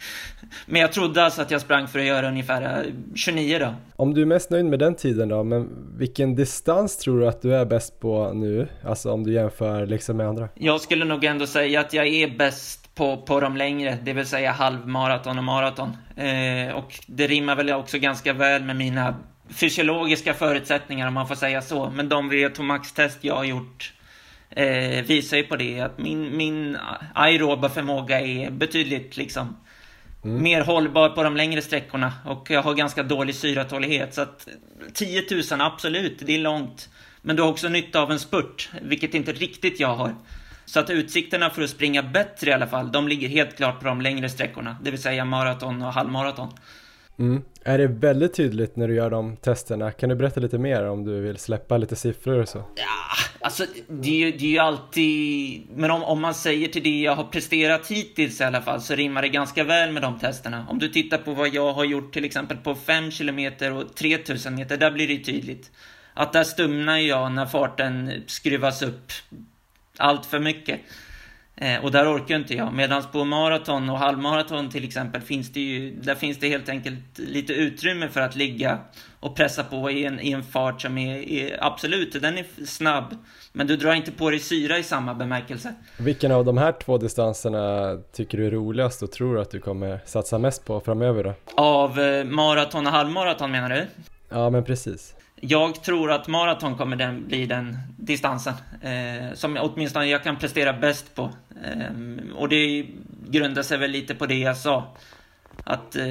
*laughs* men jag trodde alltså att jag sprang för att göra ungefär 29 eh, då. Om du är mest nöjd med den tiden då, men vilken distans tror du att du är bäst på nu? Alltså om du jämför liksom med andra? Jag skulle nog ändå säga att jag är bäst på, på de längre, det vill säga halvmaraton och maraton. Eh, och det rimmar väl också ganska väl med mina fysiologiska förutsättningar om man får säga så. Men de VO2 max-test jag har gjort eh, visar ju på det att min, min aeroba förmåga är betydligt liksom mm. mer hållbar på de längre sträckorna och jag har ganska dålig syratålighet så att 10 000 absolut, det är långt. Men du har också nytta av en spurt, vilket inte riktigt jag har. Så att utsikterna för att springa bättre i alla fall, de ligger helt klart på de längre sträckorna, det vill säga maraton och halvmaraton. Mm. Är det väldigt tydligt när du gör de testerna? Kan du berätta lite mer om du vill släppa lite siffror och så? Ja, alltså det är ju, det är ju alltid... Men om, om man säger till det jag har presterat hittills i alla fall så rimmar det ganska väl med de testerna. Om du tittar på vad jag har gjort till exempel på 5 km och 3000 meter, där blir det tydligt. Att där stumnar jag när farten skruvas upp allt för mycket. Eh, och där orkar inte jag. Medan på maraton och halvmaraton till exempel finns det ju, där finns det helt enkelt lite utrymme för att ligga och pressa på i en, i en fart som är, är, absolut, den är snabb. Men du drar inte på dig syra i samma bemärkelse. Vilken av de här två distanserna tycker du är roligast och tror att du kommer satsa mest på framöver då? Av eh, maraton och halvmaraton menar du? Ja, men precis. Jag tror att maraton kommer den, bli den distansen eh, som åtminstone jag kan prestera bäst på. Eh, och det grundar sig väl lite på det jag sa. Att eh,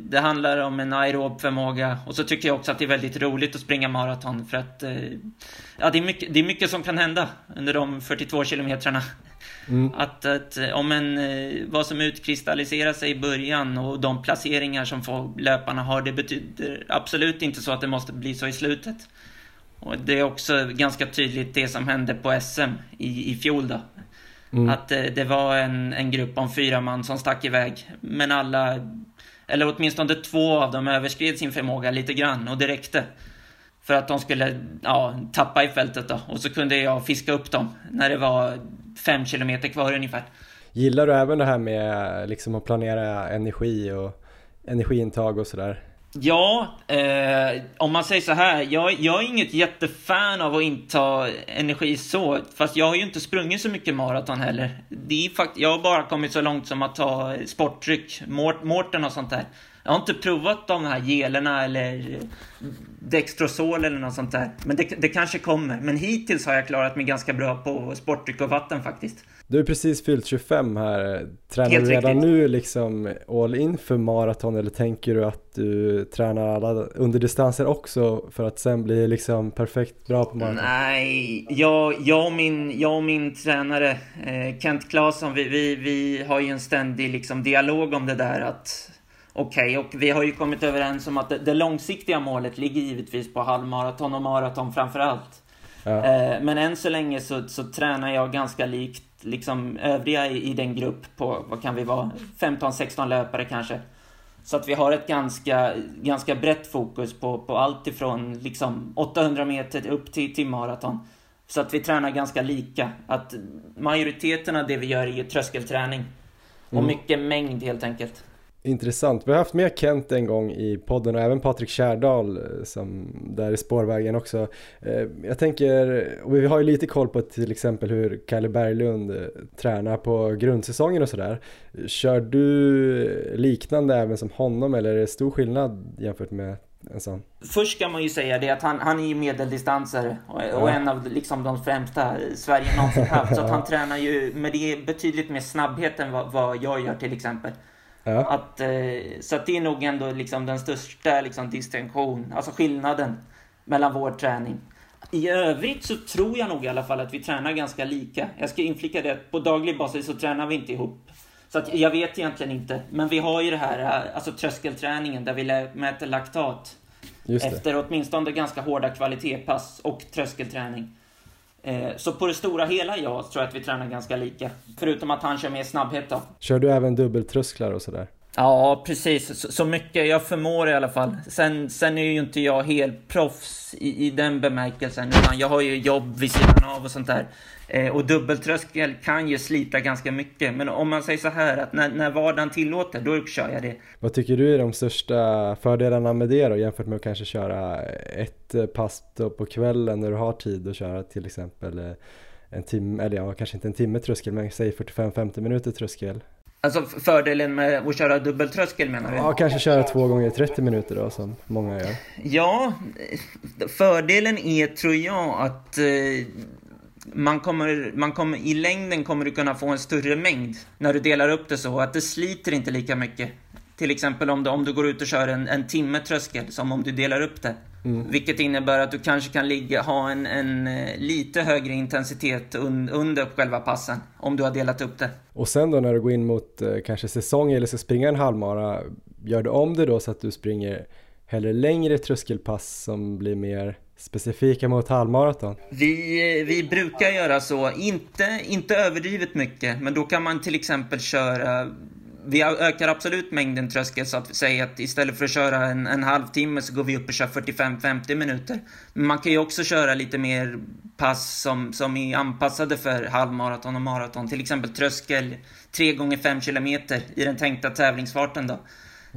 det handlar om en aerob förmåga och så tycker jag också att det är väldigt roligt att springa maraton för att eh, ja, det, är mycket, det är mycket som kan hända under de 42 kilometrarna. Mm. Att, att, eh, om en, eh, vad som utkristalliserar sig i början och de placeringar som löparna har, det betyder absolut inte så att det måste bli så i slutet. Och det är också ganska tydligt det som hände på SM i, i fjol då. Mm. Att eh, det var en, en grupp om fyra man som stack iväg. Men alla, eller åtminstone två av dem överskred sin förmåga lite grann och det räckte. För att de skulle ja, tappa i fältet då. Och så kunde jag fiska upp dem när det var fem kilometer kvar ungefär. Gillar du även det här med liksom att planera energi och energiintag och sådär? Ja, eh, om man säger så här. Jag, jag är inget jättefan av att inta energi så. Fast jag har ju inte sprungit så mycket maraton heller. Det är fakt jag har bara kommit så långt som att ta sportdryck, Mårten och sånt där. Jag har inte provat de här gelerna eller Dextrosol eller något sånt där. Men det, det kanske kommer. Men hittills har jag klarat mig ganska bra på sportdryck och vatten faktiskt. Du har precis fyllt 25 här. Tränar Helt du redan riktigt. nu liksom all in för maraton eller tänker du att du tränar alla underdistanser också för att sen bli liksom perfekt bra på maraton? Nej, jag, jag, och, min, jag och min tränare eh, Kent Claesson, vi, vi, vi har ju en ständig liksom, dialog om det där att Okej, okay, och vi har ju kommit överens om att det, det, långsiktiga målet ligger givetvis på halvmaraton och maraton framför allt. Ja. Eh, men än så länge så, så tränar jag ganska likt liksom övriga i, i den grupp på, vad kan vi vara, 15-16 löpare kanske. Så att vi har ett ganska, ganska brett fokus på, på allt ifrån liksom 800 meter upp till, till maraton. Så att vi tränar ganska lika. Att majoriteten av det vi gör är ju tröskelträning. Och mm. mycket mängd helt enkelt. Intressant. Vi har haft med Kent en gång i podden och även Patrik Kärdal eh, som där i spårvägen också. Eh, jag tänker, och vi har ju lite koll på till exempel hur Kalle Berglund eh, tränar på grundsäsongen och sådär. Kör du liknande även som honom eller är det stor skillnad jämfört med en sån? Först ska man ju säga det att han, han är ju medeldistansare och, och en av liksom de främsta Sverige någonsin haft. Så att han tränar ju med det betydligt mer snabbhet än vad, vad jag gör till exempel. Ja. Att, eh, så att det är nog ändå liksom den största liksom, distinktion, alltså skillnaden mellan vår träning. I övrigt så tror jag nog i alla fall att vi tränar ganska lika. Jag ska inflika det på daglig basis så tränar vi inte ihop. Så att jag vet egentligen inte. Men vi har ju det här, eh, alltså tröskelträningen där vi mäter laktat. Efter åtminstone ganska hårda kvalitetspass och tröskelträning. Eh, så på det stora hela ja, tror jag att vi tränar ganska lika. Förutom att han kör mer snabbhet då. Kör du även dubbeltrösklar och sådär? Ja, precis. Så, så, mycket jag förmår i alla fall. Sen, sen är ju inte jag helt proffs i, i den bemärkelsen, utan jag har ju jobb vid sidan av och sånt där. Eh, och dubbeltröskel kan ju slita ganska mycket. Men om man säger så här att när, när vardagen tillåter, då kör jag det. Vad tycker du är de största fördelarna med det då jämfört med att kanske köra ett pass på kvällen när du har tid att köra till exempel eh, en timme, eller ja, kanske inte en timme tröskel, men säg 45-50 minuter tröskel. Alltså fördelen med att köra dubbeltröskel menar du? Ja, kanske köra två gånger 30 minuter då som många gör. Ja, fördelen är tror jag att eh, man kommer, man kommer, i längden kommer du kunna få en större mängd när du delar upp det så att det sliter inte lika mycket. Till exempel om du, om du går ut och kör en, en timme tröskel som om du delar upp det. Mm. Vilket innebär att du kanske kan ligga, ha en, en eh, lite högre intensitet un, under själva passen om du har delat upp det. Och sen då när du går in mot eh, kanske säsong eller ska springa en halvmara, gör du om det då så att du springer hellre längre tröskelpass som blir mer specifika mot halvmaraton? Vi, vi brukar göra så, inte, inte överdrivet mycket, men då kan man till exempel köra vi ökar absolut mängden tröskel så att säga att istället för att köra en, en halvtimme så går vi upp och kör 45-50 minuter. Men man kan ju också köra lite mer pass som, som är anpassade för halvmaraton och maraton. Till exempel tröskel 3 gånger 5 km i den tänkta tävlingsfarten då.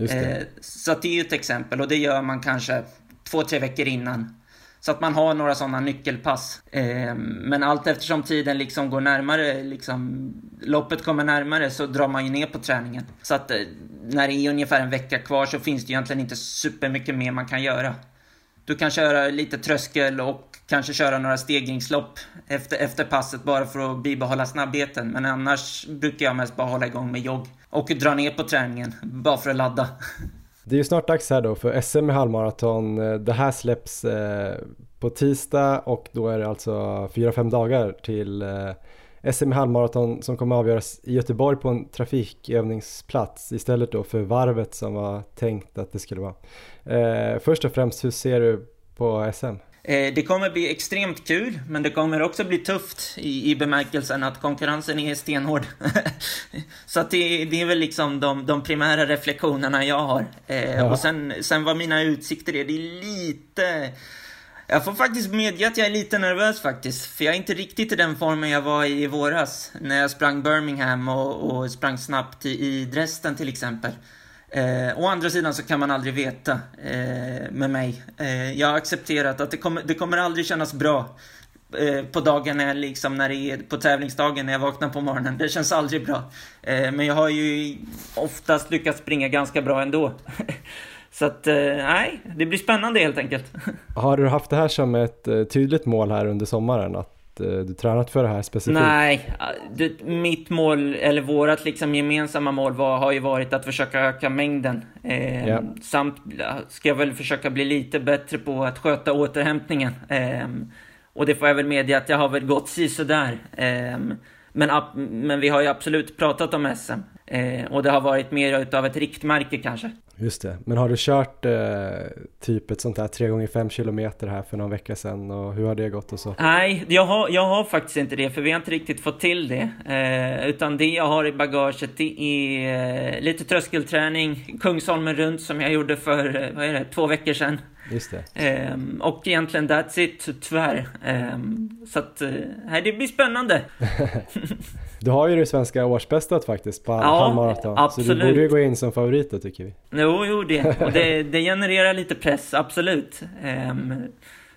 Eh, så det är ju ett exempel och det gör man kanske två, tre veckor innan. Så att man har några sådana nyckelpass. Eh, men allt eftersom tiden liksom går närmare, liksom, loppet kommer närmare så drar man ju ner på träningen. Så att eh, när det är ungefär en vecka kvar så finns det egentligen inte supermycket mer man kan göra. Du kan köra lite tröskel och kanske köra några stegringslopp efter, efter passet bara för att bibehålla snabbheten. Men annars brukar jag mest bara hålla igång med jogg. Och dra ner på träningen, bara för att ladda. *laughs* Det är ju snart dags här då för SM i halvmaraton. Eh, det här släpps eh, på tisdag och då är det alltså 4-5 dagar till eh, SM i halvmaraton som kommer avgöras i Göteborg på en trafikövningsplats istället då för varvet som var tänkt att det skulle vara. Eh, först och främst, hur ser du på SM? Eh, det kommer bli extremt kul, men det kommer också bli tufft i, i bemärkelsen att konkurrensen är stenhård. *laughs* så det, det, är väl liksom de, de primära reflektionerna jag har. Eh, ja. Och sen, sen vad mina utsikter är, det är lite... Jag får faktiskt medge att jag är lite nervös faktiskt, för jag är inte riktigt i den formen jag var i i våras, när jag sprang Birmingham och, och sprang snabbt i, i Dresden till exempel. Eh, å andra sidan så kan man aldrig veta eh, med mig. Eh, jag har accepterat att det kommer, det kommer aldrig kännas bra eh, på dagen när, liksom, när det är på tävlingsdagen när jag vaknar på morgonen. Det känns aldrig bra. Eh, men jag har ju oftast lyckats springa ganska bra ändå. *laughs* Så att, eh, nej, det blir spännande helt enkelt. *laughs* Har du haft det här som ett eh, tydligt mål här under sommaren? Att Eh, du tränat för det här specifikt? Nej, det, mitt mål, eller vårat liksom gemensamma mål var, har ju varit att försöka öka mängden. Eh, yeah. Samt ska jag väl försöka bli lite bättre på att sköta återhämtningen. Eh, och det får jag väl medge att jag har väl gått sådär. Eh, men, men vi har ju absolut pratat om SM. Eh, och det har varit mer utav ett riktmärke kanske. Just det, men har du kört eh, typ ett sånt här 3x5 km här för någon vecka sedan och hur har det gått och så? Nej, jag har, jag har faktiskt inte det för vi har inte riktigt fått till det. Eh, utan det jag har i bagaget det är eh, lite tröskelträning, Kungsholmen runt som jag gjorde för, eh, vad är det, två veckor sedan. Just det. Ehm, och egentligen that's it, tyvärr. Ehm, så att, eh, det blir spännande. *laughs* du har ju det svenska årsbästet faktiskt på ja, halvmaraton. Absolut. Så du borde ju gå in som favorit då tycker vi. Jo, jo det. *laughs* Och det, det genererar lite press, absolut. Ehm,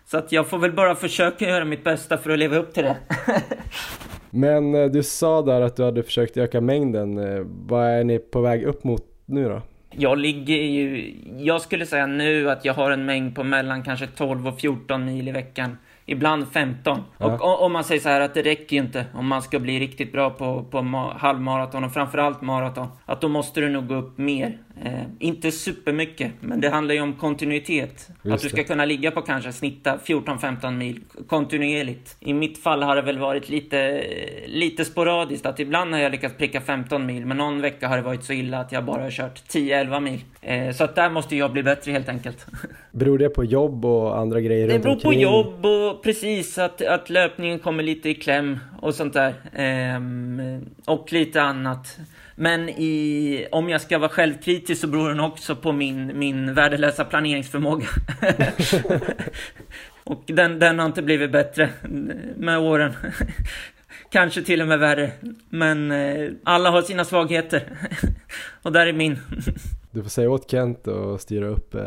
så att jag får väl bara försöka göra mitt bästa för att leva upp till det. *laughs* Men eh, du sa där att du hade försökt öka mängden. Eh, vad är ni på väg upp mot nu då? Jag ligger ju, jag skulle säga nu att jag har en mängd på mellan kanske 12 och 14 mil i veckan ibland 15. Ja. Och om man säger så här att det räcker ju inte om man ska bli riktigt bra på, på halvmaraton och framförallt maraton. Att då måste du nog gå upp mer. Eh, inte supermycket, men det handlar ju om kontinuitet. Just att du ska kunna ligga på kanske snitta 14-15 mil kontinuerligt. I mitt fall har det väl varit lite, lite sporadiskt. Att ibland har jag lyckats pricka 15 mil, men någon vecka har det varit så illa att jag bara har kört 10-11 mil. Eh, så att där måste jag bli bättre helt enkelt. *laughs* Beror det på jobb och andra grejer Det beror på jobb och precis att, att löpningen kommer lite i kläm och sånt där. Ehm, och lite annat. Men i, om jag ska vara självkritisk så beror den också på min, min värdelösa planeringsförmåga. *laughs* och den, den har inte blivit bättre med åren. Kanske till och med värre. Men eh, alla har sina svagheter. *laughs* och där är min. Du får säga åt Kent att styra upp eh,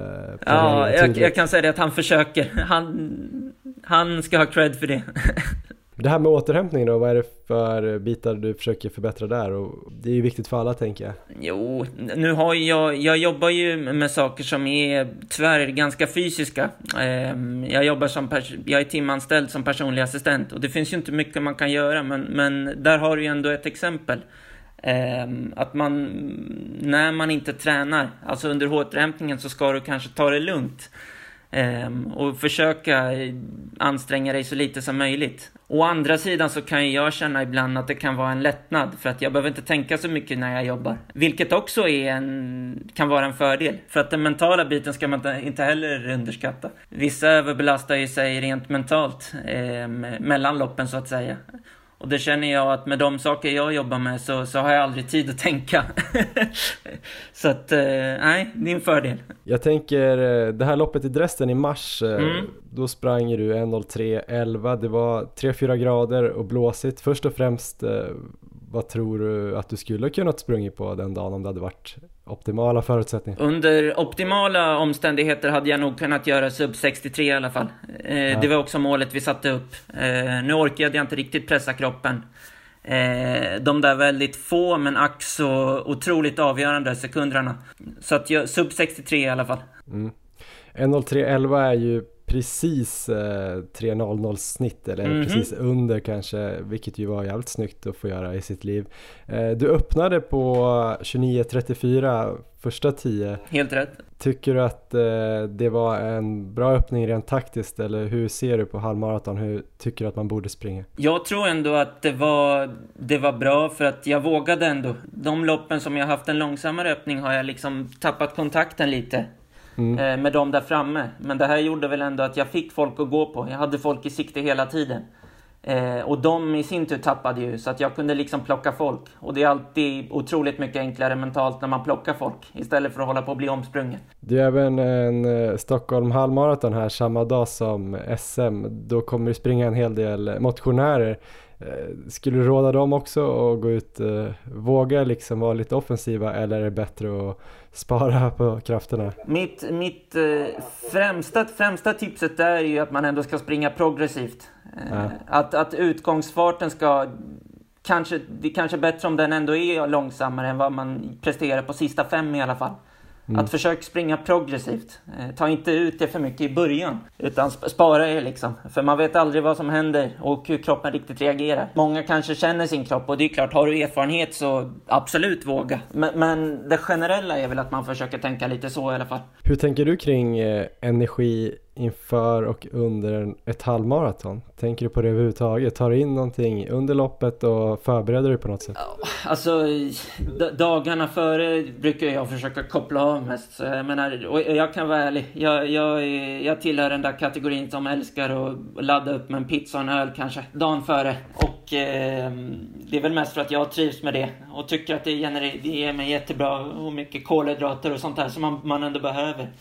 Ja, jag, jag, kan säga det att han försöker. Han, han ska ha cred för det. Det här med återhämtning då, vad är det för bitar du försöker förbättra där? Och det är ju viktigt för alla tänker jag. Jo, nu har jag, jag jobbar ju med saker som är tyvärr ganska fysiska. Ehm, jag jobbar som, jag är timanställd som personlig assistent och det finns ju inte mycket man kan göra men, men där har du ju ändå ett exempel. Ehm, att man, när man inte tränar, alltså under återhämtningen så ska du kanske ta det lugnt. Ehm, och försöka anstränga dig så lite som möjligt. Å andra sidan så kan jag känna ibland att det kan vara en lättnad för att jag behöver inte tänka så mycket när jag jobbar. Vilket också är en, kan vara en fördel. För att den mentala biten ska man inte heller underskatta. Vissa överbelastar ju sig rent mentalt eh, mellan loppen så att säga. Och det känner jag att med de saker jag jobbar med så, så har jag aldrig tid att tänka. *laughs* så att, eh, nej, det är en fördel. Jag tänker, eh, det här loppet i Dresden i mars, eh, mm. då sprang du 1.03.11, det var 3-4 grader och blåsigt. Först och främst, vad tror du att du skulle kunnat sprungit på den dagen om det hade varit optimala förutsättningar? Under optimala omständigheter hade jag nog kunnat göra sub 63 i alla fall. Eh, ja. Det var också målet vi satte upp. Eh, nu orkade jag inte riktigt pressa kroppen. Eh, de där väldigt få men ack så otroligt avgörande sekunderna. Så att jag, sub 63 i alla fall. Mm. 1.03.11 är ju precis eh, 3.00 snitt eller mm -hmm. precis under kanske, vilket ju var jävligt snyggt att få göra i sitt liv. Eh, du öppnade på 29.34 första 10. Helt rätt. Tycker du att eh, det var en bra öppning rent taktiskt eller hur ser du på halvmaraton? Hur tycker du att man borde springa? Jag tror ändå att det var, det var bra för att jag vågade ändå. De loppen som jag haft en långsammare öppning har jag liksom tappat kontakten lite mm. Eh, med dem där framme. Men det här gjorde väl ändå att jag fick folk att gå på. Jag hade folk i sikte hela tiden. Eh, och de i sin tur tappade ju, så att jag kunde liksom plocka folk. Och det är alltid otroligt mycket enklare mentalt när man plockar folk, istället för att hålla på att bli omsprungen. Det är även en eh, Stockholm halvmaraton här samma dag som SM. Då kommer det springa en hel del motionärer. Skulle du råda dem också att gå ut, våga liksom vara lite offensiva eller är det bättre att spara på krafterna? Mitt, mitt eh, främsta, främsta tipset är ju att man ändå ska springa progressivt. Ja. Att, att utgångsfarten ska Kanske, det är kanske bättre om den ändå är långsammare än vad man presterar på sista fem i alla fall. Mm. Att försöka springa progressivt. Eh, ta inte ut det för mycket i början. Utan spara er liksom. För man vet aldrig vad som händer och hur kroppen riktigt reagerar. Många kanske känner sin kropp och det är klart, har du erfarenhet så absolut våga. Men, men det generella är väl att man försöker tänka lite så i alla fall. Hur tänker du kring eh, energi inför och under ett halvmaraton? Tänker du på det överhuvudtaget? Tar du in någonting under loppet och förbereder du på något sätt? Alltså, dagarna före brukar jag försöka koppla av mest. Så jag menar, och jag kan vara ärlig. Jag, jag, jag tillhör den där kategorin som älskar att ladda upp med en pizza och en öl kanske, dagen före. Och eh, det är väl mest för att jag trivs med det och tycker att det, genererar, det ger mig jättebra och mycket kolhydrater och sånt där som man, man ändå behöver.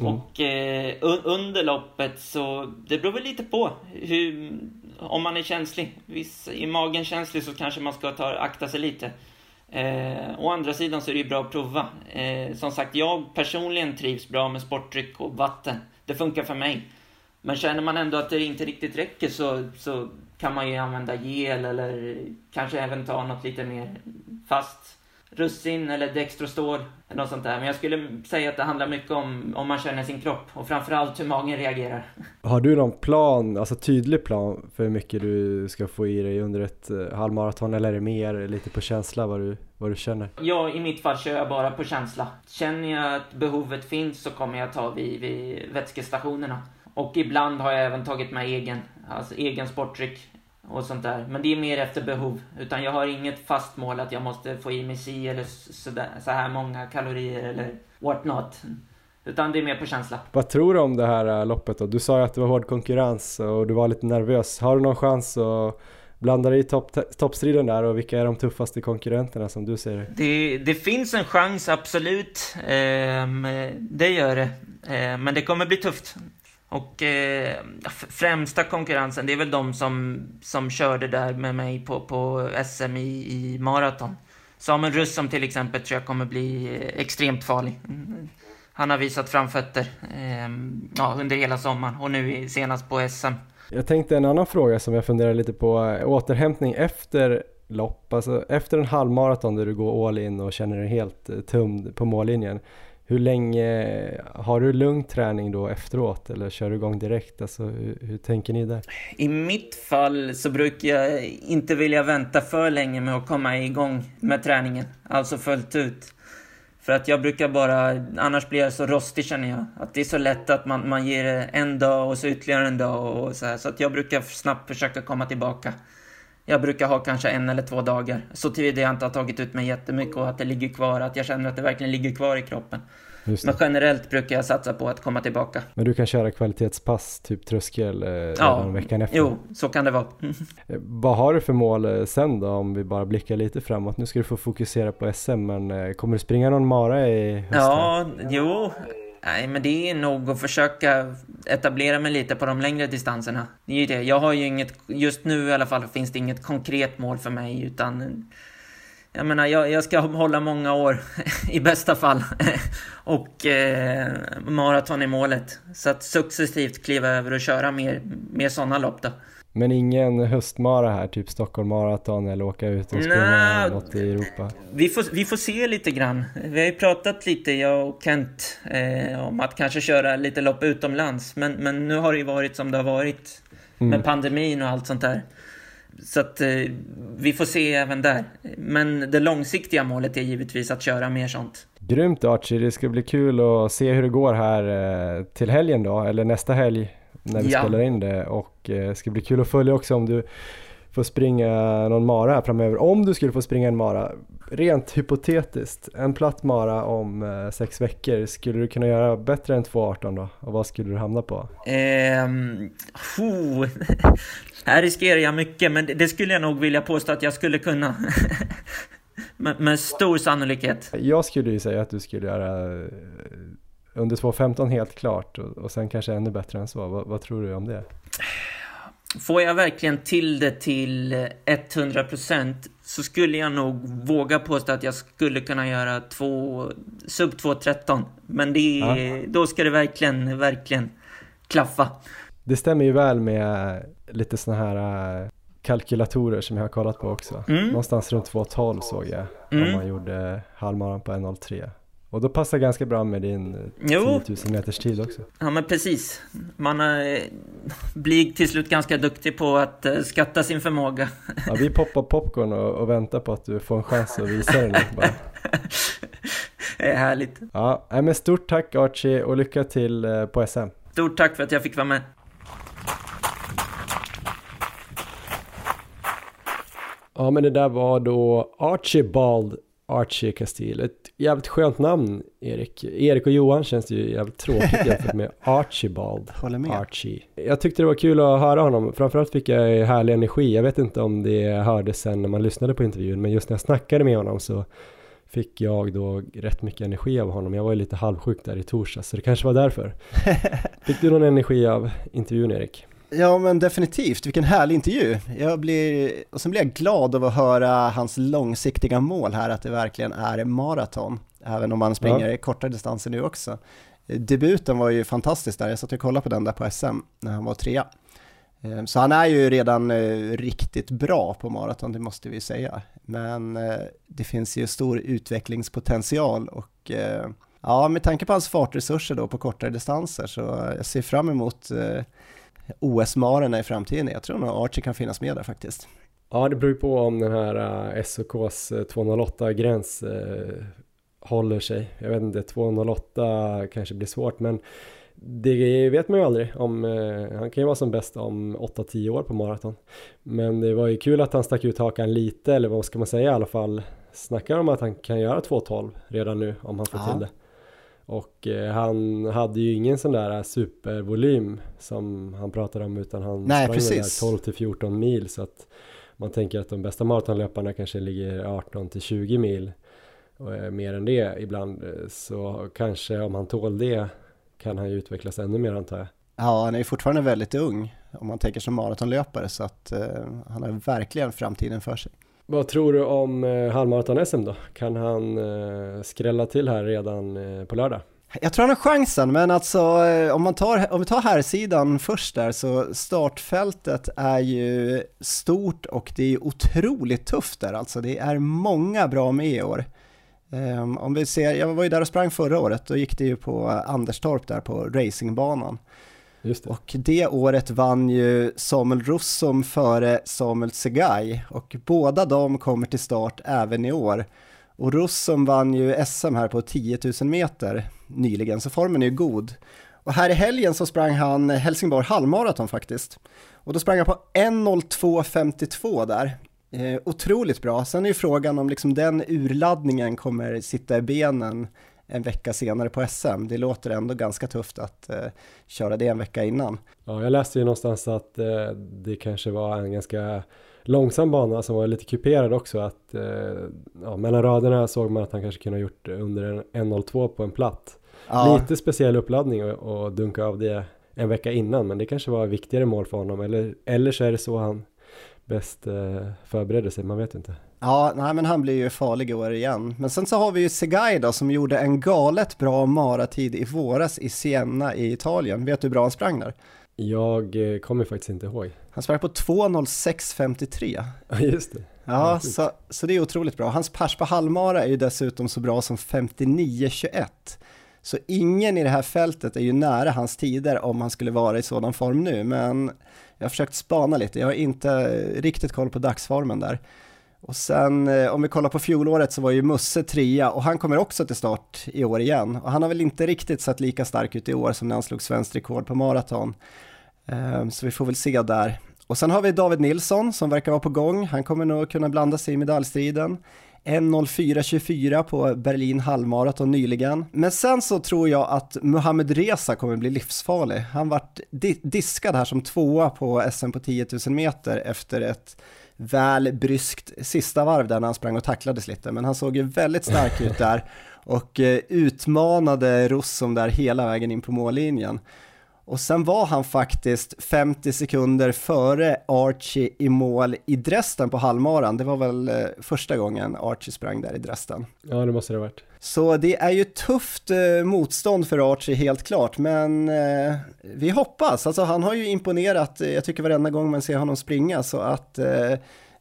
Mm. Och eh, under loppet så, det beror väl lite på hur, om man är känslig. Viss, är magen känslig så kanske man ska ta, akta sig lite. Eh, å andra sidan så är det ju bra att prova. Eh, som sagt, jag personligen trivs bra med sportdryck och vatten. Det funkar för mig. Men känner man ändå att det inte riktigt räcker så, så kan man ju använda gel eller kanske även ta något lite mer fast russin eller dextrostål eller något sånt där. Men jag skulle säga att det handlar mycket om om man känner sin kropp och framförallt hur magen reagerar. *laughs* Har du någon plan, alltså tydlig plan för hur mycket du ska få i dig under ett uh, halvmaraton eller är det mer lite på känsla vad du, vad du känner? Ja, i mitt fall kör jag bara på känsla. Känner jag att behovet finns så kommer jag ta vid, vid vätskestationerna. Och ibland har jag även tagit med egen, alltså egen sportdryck och sånt där. Men det är mer efter behov. Utan jag har inget fast mål att jag måste få i mig si eller så, där, så här många kalorier eller what not. Utan det är mer på känsla. Vad tror du om det här äh, loppet då? Du sa ju att det var hård konkurrens och du var lite nervös. Har du någon chans att blanda dig i topp, toppstriden där och vilka är de tuffaste konkurrenterna som du ser det? Det finns en chans, absolut. Ehm, det gör det. Ehm, men det kommer bli tufft. Och eh, främsta konkurrensen, det är väl de som, som körde där med mig på, på SM i, i maraton. Samuel Russ till exempel tror jag kommer bli eh, extremt farlig. Mm. Han har visat framfötter eh, ja, under hela sommaren och nu senast på SM. Jag tänkte en annan fråga som jag funderar lite på, eh, återhämtning efter lopp, alltså efter en halvmaraton där du går all in och känner dig helt eh, tömd på mållinjen. Hur länge, har du lugn träning då efteråt eller kör du igång direkt? Alltså, hur, hur, tänker ni där? I mitt fall så brukar jag inte vilja vänta för länge med att komma igång med träningen, alltså fullt ut. För att jag brukar bara, annars blir jag så rostig känner jag. Att det är så lätt att man, man ger en dag och så ytterligare en dag och så här. Så att jag brukar snabbt försöka komma tillbaka. Jag brukar ha kanske en eller två dagar. Så tillvida jag inte har tagit ut mig jättemycket och att det ligger kvar, att jag känner att det verkligen ligger kvar i kroppen. Men generellt brukar jag satsa på att komma tillbaka. Men du kan köra kvalitetspass, typ tröskel, eh, ja, veckan efter? Jo, så kan det vara. *laughs* Eh, vad har du för mål eh, sen då, om vi bara blickar lite framåt? Nu ska du få fokusera på SM, men kommer du springa någon mara i höst? Ja, jo. Nej, men det är nog att försöka etablera mig lite på de längre distanserna. Det är ju det. Jag har ju inget, just nu i alla fall finns det inget konkret mål för mig utan jag menar, jag, jag ska hålla många år *laughs* i bästa fall. *laughs* och eh, maraton i målet. Så att successivt kliva över och köra mer, mer sådana lopp då. Men ingen höstmara här, typ Stockholm Marathon eller åka ut och springa något i Europa? Vi får, vi får se lite grann. Vi har ju pratat lite, jag och Kent, eh, om att kanske köra lite lopp utomlands. Men, men nu har det ju varit som det har varit mm. med pandemin och allt sånt där. Så att eh, vi får se även där. Men det långsiktiga målet är givetvis att köra mer sånt. Grymt Archie, det ska bli kul att se hur det går här eh, till helgen då, eller nästa helg när vi ja. spelar in det. Och det eh, ska bli kul att följa också om du får springa någon mara här framöver. Om du skulle få springa en mara, rent hypotetiskt, en platt mara om eh, sex veckor, skulle du kunna göra bättre än 2.18 då? Och vad skulle du hamna på? Um, oh. *laughs* här riskerar jag mycket, men det skulle jag nog vilja påstå att jag skulle kunna. *laughs* med, med, stor sannolikhet. Jag skulle ju säga att du skulle göra eh, under 2.15 helt klart och, och sen kanske ännu bättre än så. vad, vad tror du om det? Får jag verkligen till det till 100% så skulle jag nog våga påstå att jag skulle kunna göra två, sub 2.13. Men det, ja. då ska det verkligen, verkligen klaffa. Det stämmer ju väl med lite sådana här äh, kalkylatorer som jag har kollat på också. Mm. Någonstans runt 2.12 såg jag mm. om man gjorde halvmaran på 1.03. Och då passar ganska bra med din 10 000 meters tid också. Ja men precis. Man äh, blir till slut ganska duktig på att äh, skatta sin förmåga. Ja, vi poppar popcorn och, och väntar på att du får en chans att visa den bara. *laughs* Det är härligt. Ja, men stort tack Archie och lycka till på SM. Stort tack för att jag fick vara med. Ja men det där var då Archibald Archie Castile. Ett jävligt skönt namn, Erik. Erik och Johan känns det ju jävligt tråkigt *laughs* jämfört med Archibald. Håller med. Archie. Jag tyckte det var kul att höra honom. Framförallt fick jag härlig energi. Jag vet inte om det hördes sen när man lyssnade på intervjun, men just när jag snackade med honom så fick jag då rätt mycket energi av honom. Jag var ju lite halvsjuk där i torsdags, så det kanske var därför. *laughs* Fick du någon energi av intervjun, Erik? Ja men definitivt, vilken härlig intervju. Jag blir, och sen blir jag glad av att höra hans långsiktiga mål här, att det verkligen är maraton, även om man springer ja. kortare distanser nu också. Debuten var ju fantastisk där, jag satt och kollade på den där på SM när han var trea. Eh, så han är ju redan eh, riktigt bra på maraton, det måste vi säga. Men eh, det finns ju stor utvecklingspotential och ja, med tanke på hans fartresurser då på kortare distanser så jag ser fram emot OS-marerna i framtiden. Jag tror nog Archie kan finnas med där faktiskt. Ja, det beror ju på om den här SOKs 208-gräns håller sig. Jag vet inte, 208 kanske blir svårt men det vet man ju aldrig om, eh, han kan ju vara som bäst om 8-10 år på maraton. Men det var ju kul att han stack ut hakan lite, eller vad ska man säga i alla fall. Snackar om att han kan göra 2.12 redan nu om han får ja. till det. Och eh, han hade ju ingen sån där supervolym som han pratade om utan han Nej, sprang precis. där 12 till 14 mil så att man tänker att de bästa maratonlöparna kanske ligger 18 till 20 mil och är mer än det ibland eh, så kanske om han tål det kan han ju utvecklas ännu mer antar jag. Ja, han är ju fortfarande väldigt ung om man tänker som maratonlöpare så att eh, han har verkligen framtiden för sig. Vad tror du om eh, halvmaraton-SM då? Kan han eh, skrälla till här redan eh, på lördag? Jag tror han har chansen, men alltså eh, om, man tar, om vi tar här sidan först där så startfältet är ju stort och det är otroligt tufft där alltså. Det är många bra med i år. Um, om vi ser, jag var ju där och sprang förra året, då gick det ju på Anderstorp där på racingbanan. Just det. Och det året vann ju Samuel Russom före Samuel Segai och båda de kommer till start även i år. Och Russom vann ju SM här på 10 000 meter nyligen, så formen är ju god. Och här i helgen så sprang han Helsingborg halvmaraton faktiskt. Och då sprang han på 1.02.52 där, Eh, otroligt bra. Sen är ju frågan om liksom den urladdningen kommer sitta i benen en vecka senare på SM. Det låter ändå ganska tufft att eh, köra det en vecka innan. Ja, jag läste ju någonstans att eh, det kanske var en ganska långsam bana som var lite kuperad också. Att eh, ja, mellan raderna såg man att han kanske kunde ha gjort under en 1.02 på en platt. Ja. Lite speciell uppladdning och, och dunka av det en vecka innan, men det kanske var viktigare mål för honom. Eller, eller så är det så han bäst eh, förberedde sig, man vet inte. Ja, nej men han blir ju farlig i år igen. Men sen så har vi ju Segay då som gjorde en galet bra maratid i våras i Siena i Italien. Vet du hur bra han sprang där? Jag eh, kommer faktiskt inte ihåg. Han sprang på 2.06.53. Ja, just det. Ja, så, så det är otroligt bra. Hans pers på halvmara är ju dessutom så bra som 59.21. Så ingen i det här fältet är ju nära hans tider om han skulle vara i sådan form nu, men jag har försökt spana lite, jag har inte riktigt koll på dagsformen där. Och sen eh, om vi kollar på fjolåret så var ju Musse trea och han kommer också till start i år igen. Och han har väl inte riktigt sett lika stark ut i år som när han slog svenskt rekord på maraton. Ehm, så vi får väl se där. Och sen har vi David Nilsson som verkar vara på gång. Han kommer nog kunna blanda sig i medaljstriden. 1.04.24 på Berlin halvmaraton nyligen. Men sen så tror jag att Muhammed Reza kommer bli livsfarlig. Han vart di diskad här som tvåa på SM på 10 000 meter efter ett väl bryskt sista varv där när han sprang och tacklades lite. Men han såg ju väldigt stark ut där *laughs* och eh, utmanade Russom där hela vägen in på mållinjen. Och sen var han faktiskt 50 sekunder före Archie i mål i Dresden på halvmaran. Det var väl eh, första gången Archie sprang där i Dresden. Ja, det måste det ha varit. Så det är ju tufft eh, motstånd för Archie helt klart, men eh, vi hoppas. Alltså han har ju imponerat, eh, jag tycker varenda gång man ser honom springa, så att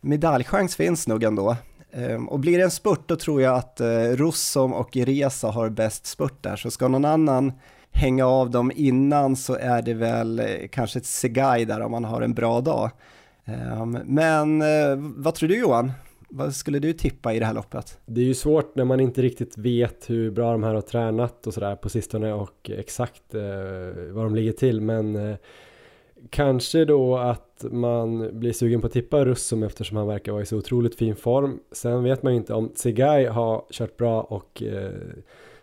medaljchans finns nog ändå. Ehm, och blir det en spurt då tror jag att Russom och Resa har bäst spurt där, så ska någon annan hänga av dem innan så är det väl eh, kanske ett Segai där om man har en bra dag. Ehm, men eh, vad tror du Johan? Vad skulle du tippa i det här loppet? Det är ju svårt när man inte riktigt vet hur bra de här har tränat och sådär på sistone och exakt eh, vad de ligger till men eh, kanske då att man blir sugen på att tippa Russum eftersom han verkar vara i så otroligt fin form. Sen vet man ju inte om Tsegai har kört bra och eh,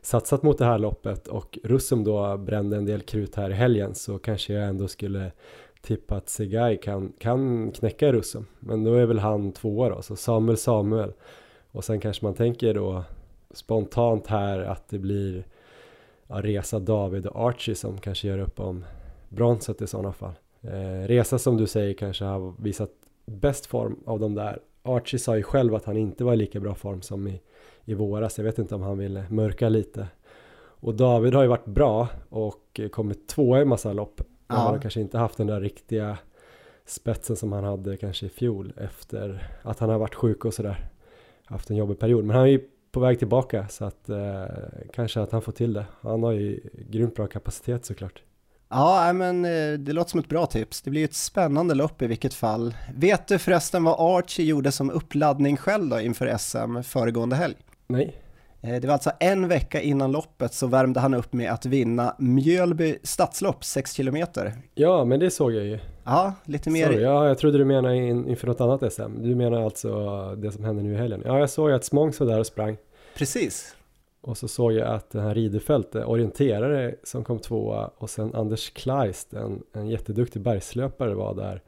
satsat mot det här loppet och Russum då brände en del krut här i helgen så kanske jag ändå skulle tippa att Segai kan, kan knäcka Russum. Men då är väl han tvåa då, så Samuel Samuel. Och sen kanske man tänker då spontant här att det blir ja, Resa, David och Archie som kanske gör upp om bronset i sådana fall. Eh, Resa som du säger kanske har visat bäst form av de där. Archie sa ju själv att han inte var i lika bra form som i i våras. Jag vet inte om han ville mörka lite. Och David har ju varit bra och kommit tvåa i massa lopp. Ja. han har kanske inte haft den där riktiga spetsen som han hade kanske i fjol efter att han har varit sjuk och sådär. Haft en jobbig period. Men han är ju på väg tillbaka så att eh, kanske att han får till det. Han har ju grymt bra kapacitet såklart. Ja, men eh, det låter som ett bra tips. Det blir ett spännande lopp i vilket fall. Vet du förresten vad Archie gjorde som uppladdning själv då inför SM föregående helg? Nej. Eh, det var alltså en vecka innan loppet så värmde han upp med att vinna Mjölby stadslopp 6 kilometer. Ja, men det såg jag ju. Ja, lite mer. Sorry, ja, jag trodde du menade in, inför något annat SM. Du menar alltså det som hände nu i helgen. Ja, jag såg ju att Smångs var där och sprang. Precis. Och så såg jag att den här Ridefält, orienterare som kom tvåa och sen Anders Kleist, en, en jätteduktig bergslöpare var där.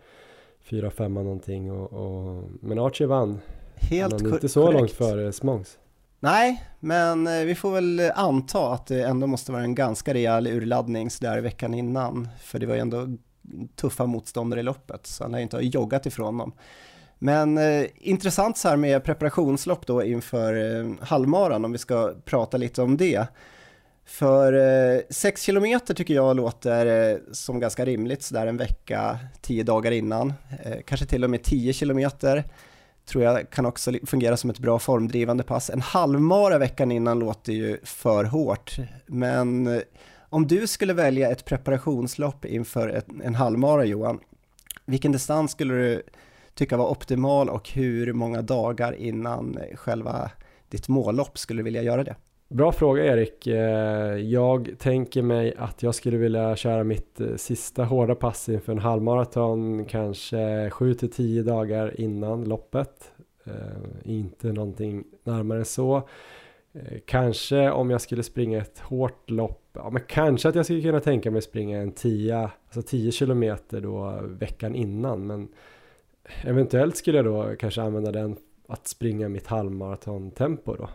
Fyra, femma någonting och, och men Archie vann. Helt Men inte så korrekt. långt före Smångs. Nej, men eh, vi får väl eh, anta att det ändå måste vara en ganska rejäl urladdning sådär veckan innan. För det var ju ändå tuffa motståndare i loppet, så han har ju inte joggat ifrån dem. Men eh, intressant så här med preparationslopp då inför eh, halvmaran, om vi ska prata lite om det. För eh, 6 kilometer tycker jag låter eh, som ganska rimligt, sådär en vecka, 10 dagar innan. Eh, kanske till och med 10 kilometer tror jag kan också fungera som ett bra formdrivande pass. En halvmara veckan innan låter ju för hårt, men eh, om du skulle välja ett preparationslopp inför ett, en halvmara Johan, vilken distans skulle du tycka var optimal och hur många dagar innan själva ditt mållopp skulle du vilja göra det? Bra fråga Erik. Eh, jag tänker mig att jag skulle vilja köra mitt eh, sista hårda pass inför en halvmaraton kanske 7 till 10 dagar innan loppet. Eh, inte någonting närmare än så. Kanske om jag skulle springa ett hårt lopp, ja men kanske att jag skulle kunna tänka mig springa en 10, alltså 10 kilometer då veckan innan men eventuellt skulle jag då kanske använda den att springa mitt halvmaratontempo då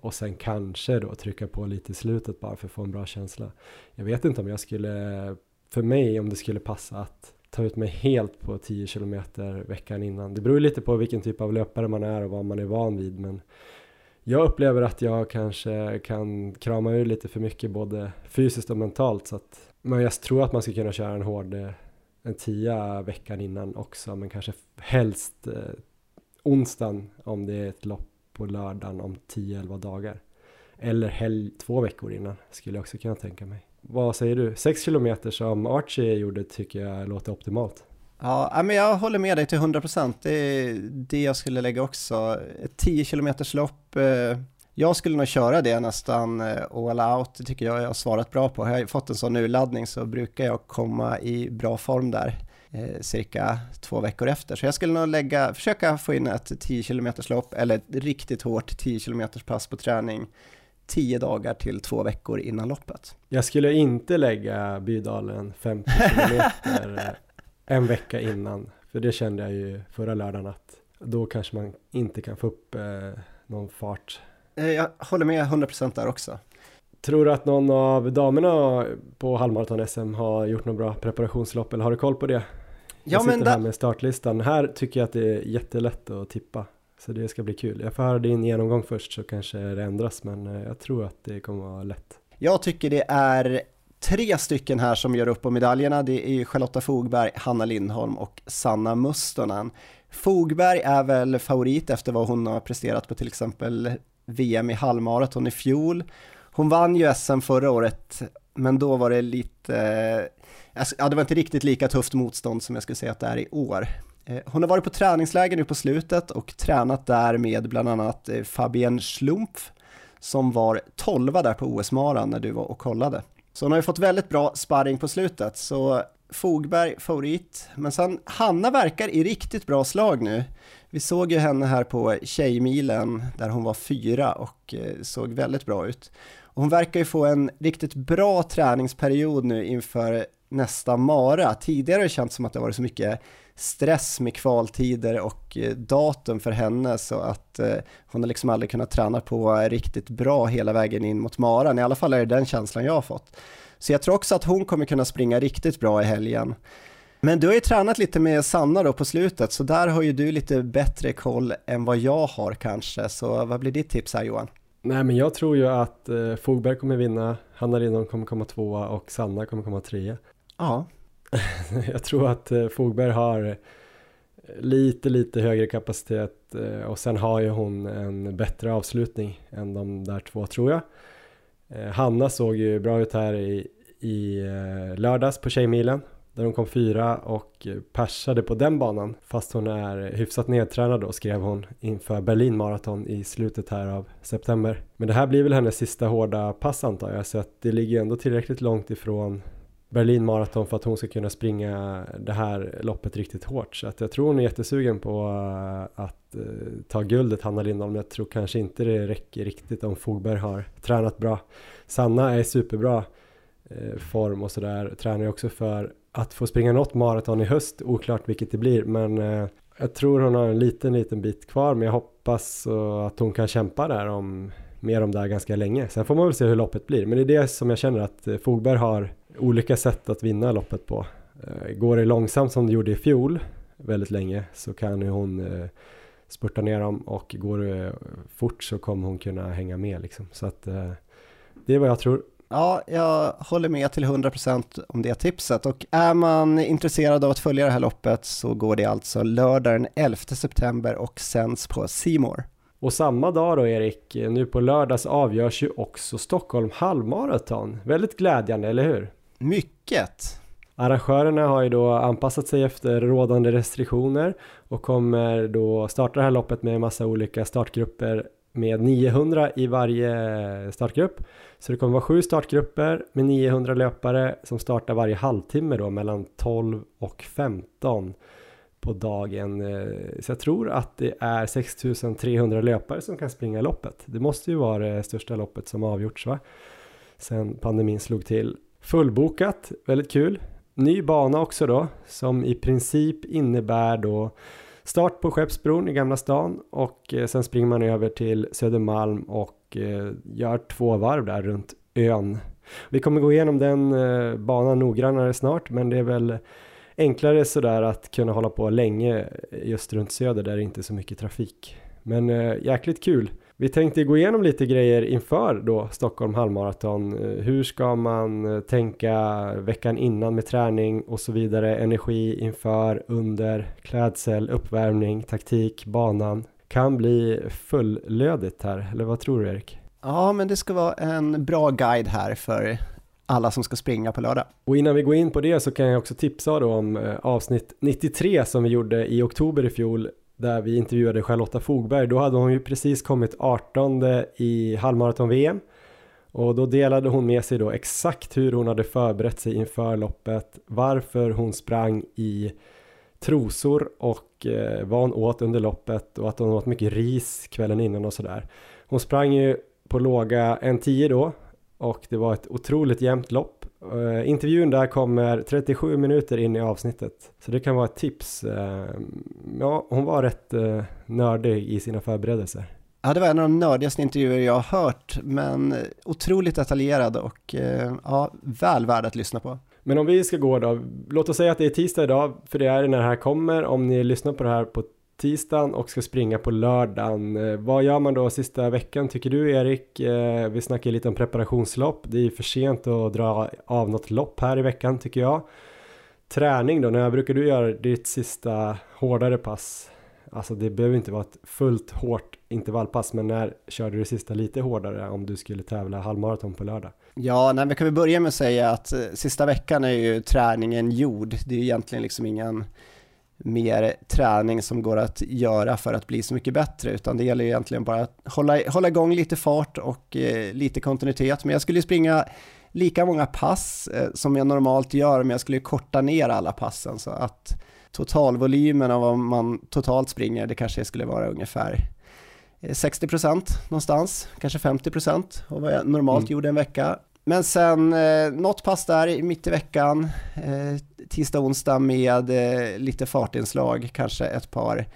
och sen kanske då trycka på lite i slutet bara för att få en bra känsla. Jag vet inte om jag skulle, för mig om det skulle passa att ta ut mig helt på 10 kilometer veckan innan. Det beror ju lite på vilken typ av löpare man är och vad man är van vid men jag upplever att jag kanske kan krama ur lite för mycket både fysiskt och mentalt så att men jag tror att man ska kunna köra en hård en tia veckan innan också men kanske helst eh, onsdagen om det är ett lopp på lördagen om 10-11 dagar. Eller helg två veckor innan skulle jag också kunna tänka mig. Vad säger du? 6 kilometer som Archie gjorde tycker jag låter optimalt. Ja, men jag håller med dig till 100%. Det är det jag skulle lägga också. Ett 10 km lopp. Eh, jag skulle nog köra det nästan eh, all out. Det tycker jag jag har svarat bra på. Har jag fått en sån urladdning så brukar jag komma i bra form där eh, cirka två veckor efter. Så jag skulle nog lägga, försöka få in ett 10 km lopp eller ett riktigt hårt 10 km pass på träning 10 dagar till två veckor innan loppet. Jag skulle inte lägga Bydalen 50 kilometer eh, en vecka innan. För det kände jag ju förra lördagen att då kanske man inte kan få upp eh, någon fart. Jag håller med 100% där också. Tror du att någon av damerna på halvmaraton-SM har gjort något bra preparationslopp eller har du koll på det? Ja, jag sitter men här där, med startlistan. Här tycker jag att det är jättelätt att tippa. Så det ska bli kul. Jag får höra din genomgång först så kanske det ändras men eh, jag tror att det kommer vara lätt. Jag tycker det är tre stycken här som gör upp om medaljerna. Det är Charlotta Fogberg, Hanna Lindholm och Sanna Mustonen. Fogberg är väl favorit efter vad hon har presterat på till exempel VM i halvmaraton i fjol. Hon vann ju SM förra året, men då var det lite, ja det var inte riktigt lika tufft motstånd som jag skulle säga att det är i år. Eh, hon har varit på träningsläger nu på slutet och tränat där med bland annat Fabien Fabienne Schlumpf som var 12 där på OS-maran när du var och kollade. Så hon har ju fått väldigt bra sparring på slutet, så Fogberg favorit. Men sen Hanna verkar i riktigt bra slag nu. Vi såg ju henne här på Tjejmilen där hon var fyra och eh, såg väldigt bra ut. Och hon verkar ju få en riktigt bra träningsperiod nu inför nästa mara. Tidigare har det känts som att det varit så mycket stress med kvaltider och eh, datum för henne så att eh, hon har liksom aldrig kunnat träna på riktigt bra hela vägen in mot maran. I alla fall är det den känslan jag har fått. Så jag tror också att hon kommer kunna springa riktigt bra i helgen. Men du har ju tränat lite med Sanna då på slutet, så där har ju du lite bättre koll än vad jag har kanske. Så vad blir ditt tips här Johan? Nej men jag tror ju att eh, Fogberg kommer vinna, Hanna Lindholm kommer komma tvåa och Sanna kommer komma trea. Ja, *laughs* jag tror att eh, Fogberg har eh, lite, lite högre kapacitet eh, och sen har ju hon en bättre avslutning än de där två tror jag. Hanna såg ju bra ut här i, i lördags på Tjejmilen där hon kom fyra och persade på den banan fast hon är hyfsat nedtränad då skrev hon inför Berlin Marathon i slutet här av september. Men det här blir väl hennes sista hårda pass antar jag så att det ligger ändå tillräckligt långt ifrån Berlin Marathon för att hon ska kunna springa det här loppet riktigt hårt. Så att jag tror hon är jättesugen på eh, att eh, ta guldet Hanna Lindholm. Jag tror kanske inte det räcker riktigt om Fogberg har tränat bra. Sanna är superbra eh, form och sådär. Tränar ju också för att få springa något maraton i höst. Oklart vilket det blir men jag tror hon har en liten liten bit kvar men jag hoppas att hon kan kämpa där om mer om det här ganska länge. Sen får man väl se hur loppet blir men det är det som jag känner att Fogberg har olika sätt att vinna loppet på. Eh, går det långsamt som det gjorde i fjol väldigt länge så kan ju hon eh, spurta ner dem och går det fort så kommer hon kunna hänga med liksom. Så att eh, det är vad jag tror. Ja, jag håller med till 100% om det tipset och är man intresserad av att följa det här loppet så går det alltså lördag den 11 september och sänds på Simor. Och samma dag då Erik, nu på lördags avgörs ju också Stockholm halvmaraton. Väldigt glädjande, eller hur? Mycket. Arrangörerna har ju då anpassat sig efter rådande restriktioner och kommer då starta det här loppet med en massa olika startgrupper med 900 i varje startgrupp. Så det kommer vara sju startgrupper med 900 löpare som startar varje halvtimme då mellan 12 och 15 på dagen. Eh, så jag tror att det är 6300 löpare som kan springa loppet. Det måste ju vara det största loppet som avgjorts va? Sen pandemin slog till. Fullbokat, väldigt kul. Ny bana också då, som i princip innebär då start på Skeppsbron i Gamla stan och eh, sen springer man över till Södermalm och eh, gör två varv där runt ön. Vi kommer gå igenom den eh, banan noggrannare snart, men det är väl enklare sådär att kunna hålla på länge just runt Söder där det inte är så mycket trafik. Men jäkligt kul. Vi tänkte gå igenom lite grejer inför då Stockholm halvmaraton. Eh, hur ska man eh, tänka veckan innan med träning och så vidare, energi inför, under, klädsel, uppvärmning, taktik, banan. Kan bli fullödigt här, eller vad tror du Erik? Ja, men det ska vara en bra guide här för alla som ska springa på lördag. Och innan vi går in på det så kan jag också tipsa då om eh, avsnitt 93 som vi gjorde i oktober i fjol där vi intervjuade Charlotta Fogberg. Då hade hon ju precis kommit 18 i halvmaraton-VM och då delade hon med sig då exakt hur hon hade förberett sig inför loppet, varför hon sprang i trosor och eh, vad hon åt under loppet och att hon åt mycket ris kvällen innan och sådär. Hon sprang ju på låga 1.10 då och det var ett otroligt jämnt lopp. Uh, intervjun där kommer 37 minuter in i avsnittet. Så det kan vara ett tips. Uh, ja, hon var rätt uh, nördig i sina förberedelser. Ja, det var en av de nördigaste intervjuer jag har hört, men otroligt detaljerad och ja, väl värd att lyssna på. Men om vi ska gå då, låt oss säga att det är tisdag idag, för det är när det här kommer. Om ni lyssnar på det här på tisdagen och ska springa på lördagen. Eh, vad gör man då sista veckan tycker du Erik? Eh, vi snackar lite om preparationslopp. Det är för sent att dra av något lopp här i veckan tycker jag. Träning då, när brukar du göra ditt sista hårdare pass? Alltså det behöver inte vara ett fullt hårt intervallpass, men när körde du det sista lite hårdare om du skulle tävla halvmaraton på lördag? Ja, nej, vi kan väl börja med att säga att eh, sista veckan är ju träningen gjord. Det är ju egentligen liksom ingen mer träning som går att göra för att bli så mycket bättre, utan det gäller egentligen bara att hålla, hålla igång lite fart och eh, lite kontinuitet. Men jag skulle springa lika många pass eh, som jag normalt gör, men jag skulle korta ner alla passen så att totalvolymen av vad man totalt springer, det kanske skulle vara ungefär 60% eh, någonstans, kanske 50% av vad jag normalt mm. gjorde en vecka. Men sen eh, något pass där mitt i veckan, eh, tisdag, onsdag med eh, lite fartinslag, kanske ett par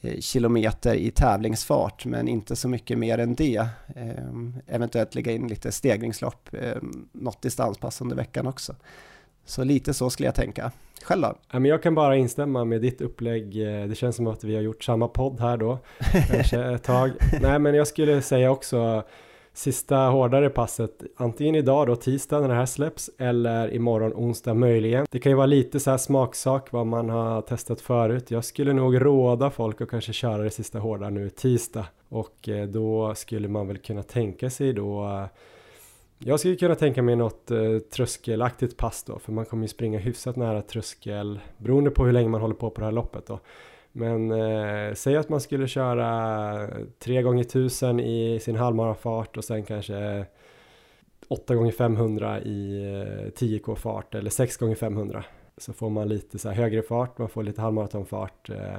eh, kilometer i tävlingsfart, men inte så mycket mer än det. Eh, eventuellt lägga in lite stegringslopp, eh, något distanspass under veckan också. Så lite så skulle jag tänka. Själv då? Jag kan bara instämma med ditt upplägg. Det känns som att vi har gjort samma podd här då, *laughs* kanske ett tag. Nej, men jag skulle säga också sista hårdare passet antingen idag då tisdag när det här släpps eller imorgon onsdag möjligen. Det kan ju vara lite så här smaksak vad man har testat förut. Jag skulle nog råda folk att kanske köra det sista hårda nu tisdag och eh, då skulle man väl kunna tänka sig då eh, jag skulle kunna tänka mig något eh, tröskelaktigt pass då, för man kommer ju springa hyfsat nära tröskel beroende på hur länge man håller på på det här loppet då. Men eh, säg att man skulle köra 3 gånger 1000 i sin halvmarafart och sen kanske 8 gånger 500 i eh, 10k fart eller 6 gånger 500 så får man lite så här högre fart, man får lite halvmaratonfart, eh,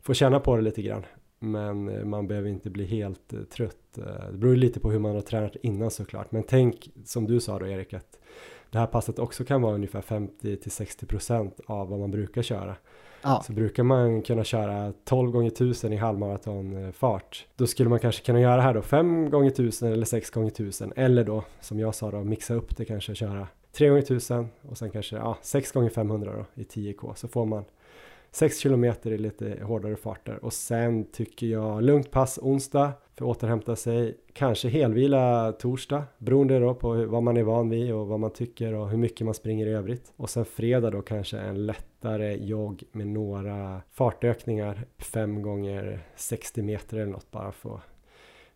får känna på det lite grann. Men eh, man behöver inte bli helt eh, trött. Eh, det beror lite på hur man har tränat innan såklart. Men tänk som du sa då Erik att det här passet också kan vara ungefär 50 till 60 procent av vad man brukar köra. Ja. Så brukar man kunna köra 12 gånger 1000 i halvmaratonfart. Eh, då skulle man kanske kunna göra här då 5 gånger 1000 eller 6 gånger 1000 eller då som jag sa då mixa upp det kanske köra 3 gånger 1000 och sen kanske ja, 6 gånger 500 då i 10k så får man 6 kilometer i lite hårdare farter och sen tycker jag lugnt pass onsdag för att återhämta sig. Kanske helvila torsdag beroende då på vad man är van vid och vad man tycker och hur mycket man springer i övrigt. Och sen fredag då kanske en lättare jogg med några fartökningar 5 gånger 60 meter eller något bara för att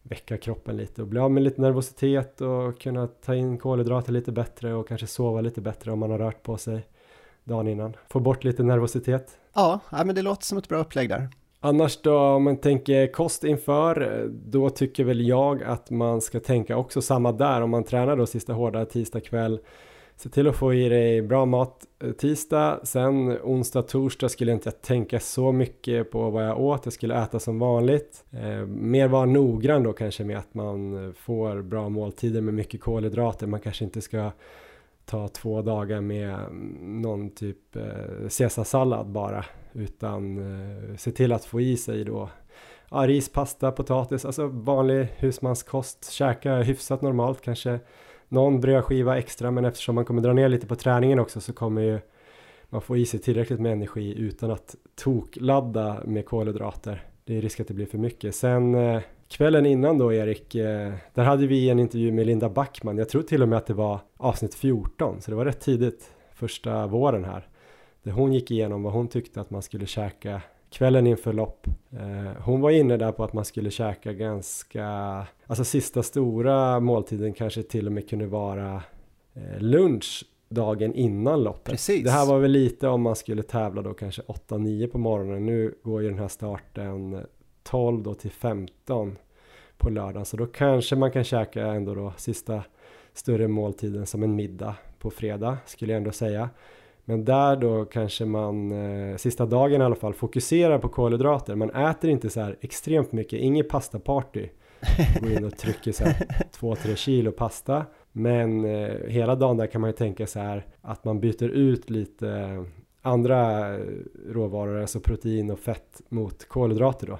väcka kroppen lite och bli av med lite nervositet och kunna ta in kolhydrater lite bättre och kanske sova lite bättre om man har rört på sig dagen innan. Få bort lite nervositet. Ja, men det låter som ett bra upplägg där. Annars då om man tänker kost inför då tycker väl jag att man ska tänka också samma där om man tränar då sista hårda tisdag kväll Se till att få i dig bra mat eh, tisdag, sen onsdag, torsdag skulle jag inte tänka så mycket på vad jag åt, jag skulle äta som vanligt. Eh, mer vara noggrann då kanske med att man eh, får bra måltider med mycket kolhydrater, man kanske inte ska ta två dagar med någon typ eh, caesarsallad bara utan eh, se till att få i sig då ja, ris, pasta, potatis, alltså vanlig husmanskost, käka hyfsat normalt kanske någon brödskiva extra men eftersom man kommer dra ner lite på träningen också så kommer ju man få i sig tillräckligt med energi utan att tokladda med kolhydrater. Det är risk att det blir för mycket. Sen eh, Kvällen innan då Erik, eh, där hade vi en intervju med Linda Backman. Jag tror till och med att det var avsnitt 14, så det var rätt tidigt första våren här. Där hon gick igenom vad hon tyckte att man skulle käka kvällen inför lopp. Eh, hon var inne där på att man skulle käka ganska, alltså sista stora måltiden kanske till och med kunde vara eh, lunch dagen innan loppet. Precis. Det här var väl lite om man skulle tävla då kanske 8-9 på morgonen. Nu går ju den här starten 12 då till 15 på lördagen. Så då kanske man kan käka ändå då sista större måltiden som en middag på fredag skulle jag ändå säga. Men där då kanske man eh, sista dagen i alla fall fokuserar på kolhydrater. Man äter inte så här extremt mycket, inget pastaparty. Går in och trycker så här *laughs* 2-3 kilo pasta. Men eh, hela dagen där kan man ju tänka så här att man byter ut lite andra råvaror, alltså protein och fett mot kolhydrater då.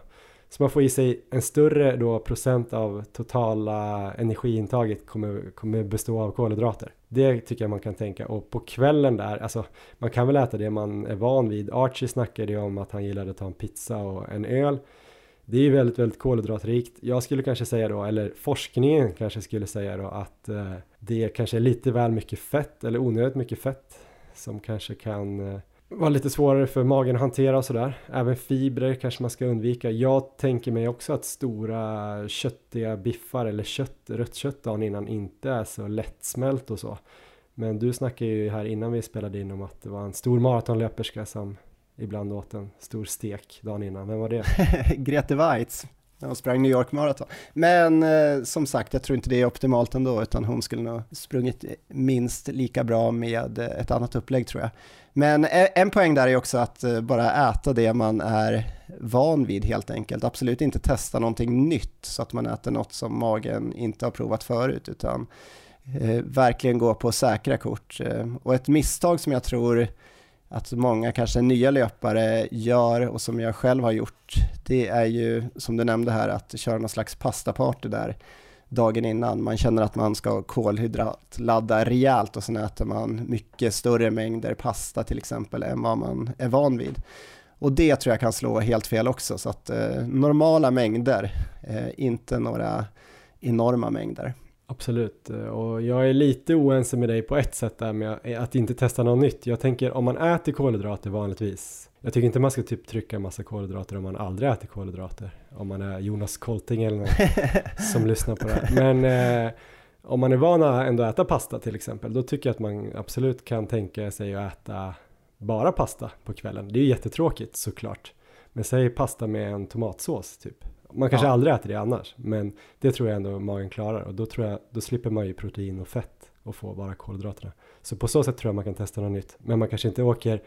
Så man får i sig en större då procent av totala energiintaget kommer, kommer bestå av kolhydrater. Det tycker jag man kan tänka och på kvällen där, alltså man kan väl äta det man är van vid. Archie snackade ju om att han gillade att ta en pizza och en öl. Det är ju väldigt, väldigt kolhydratrikt. Jag skulle kanske säga då, eller forskningen kanske skulle säga då att eh, det kanske är lite väl mycket fett eller onödigt mycket fett som kanske kan eh, vara var lite svårare för magen att hantera och sådär. Även fibrer kanske man ska undvika. Jag tänker mig också att stora köttiga biffar eller kött, rött kött dagen innan inte är så lättsmält och så. Men du snackade ju här innan vi spelade in om att det var en stor maratonlöperska som ibland åt en stor stek dagen innan. Vem var det? *laughs* Grete Weitz. När hon sprang New York Marathon. Men eh, som sagt, jag tror inte det är optimalt ändå, utan hon skulle nog sprungit minst lika bra med ett annat upplägg tror jag. Men en poäng där är också att eh, bara äta det man är van vid helt enkelt. Absolut inte testa någonting nytt så att man äter något som magen inte har provat förut, utan eh, verkligen gå på säkra kort. Eh, och ett misstag som jag tror att många kanske nya löpare gör och som jag själv har gjort, det är ju som du nämnde här att köra någon slags pastaparty där dagen innan. Man känner att man ska kolhydratladda rejält och sen äter man mycket större mängder pasta till exempel än vad man är van vid. Och det tror jag kan slå helt fel också, så att eh, normala mängder, eh, inte några enorma mängder. Absolut, eh, och jag är lite oense med dig på ett sätt där med att inte testa något nytt. Jag tänker om man äter kolhydrater vanligtvis. Jag tycker inte man ska typ trycka en massa kolhydrater om man aldrig äter kolhydrater. Om man är Jonas Kolting eller någon *laughs* som lyssnar på det här. Men eh, om man är van att ändå äta pasta till exempel, då tycker jag att man absolut kan tänka sig att äta bara pasta på kvällen. Det är ju jättetråkigt såklart. Men säg pasta med en tomatsås typ. Man kanske ja. aldrig äter det annars, men det tror jag ändå magen klarar och då tror jag, då slipper man ju protein och fett och få bara kolhydraterna. Så på så sätt tror jag man kan testa något nytt, men man kanske inte åker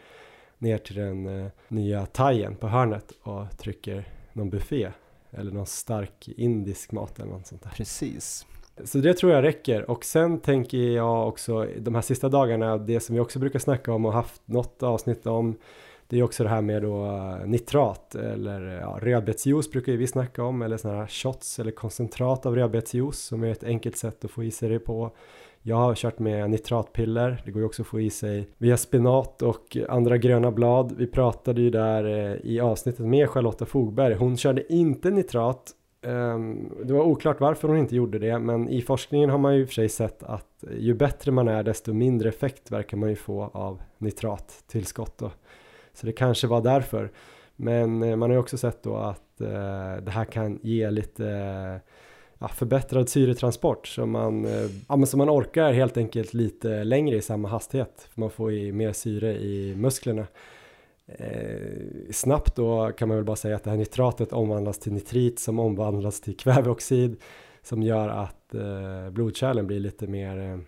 ner till den uh, nya thaien på hörnet och trycker någon buffé eller någon stark indisk mat eller något sånt där. Precis. Så det tror jag räcker och sen tänker jag också de här sista dagarna, det som vi också brukar snacka om och haft något avsnitt om det är också det här med då eh, nitrat eller ja, rödbetsjuice brukar vi snacka om eller sådana här shots eller koncentrat av rödbetsjuice som är ett enkelt sätt att få i sig det på. Jag har kört med nitratpiller, det går ju också att få i sig via spinat och andra gröna blad. Vi pratade ju där eh, i avsnittet med Charlotta Fogberg, hon körde inte nitrat ehm, det var oklart varför hon inte gjorde det, men i forskningen har man ju i och för sig sett att ju bättre man är, desto mindre effekt verkar man ju få av nitrattillskott. Då. Så det kanske var därför. Men eh, man har ju också sett då att eh, det här kan ge lite ja, förbättrad syretransport så man, eh, ja, men så man orkar helt enkelt lite längre i samma hastighet. För man får ju mer syre i musklerna. Eh, snabbt då kan man väl bara säga att det här nitratet omvandlas till nitrit som omvandlas till kväveoxid som gör att eh, blodkärlen blir lite mer eh,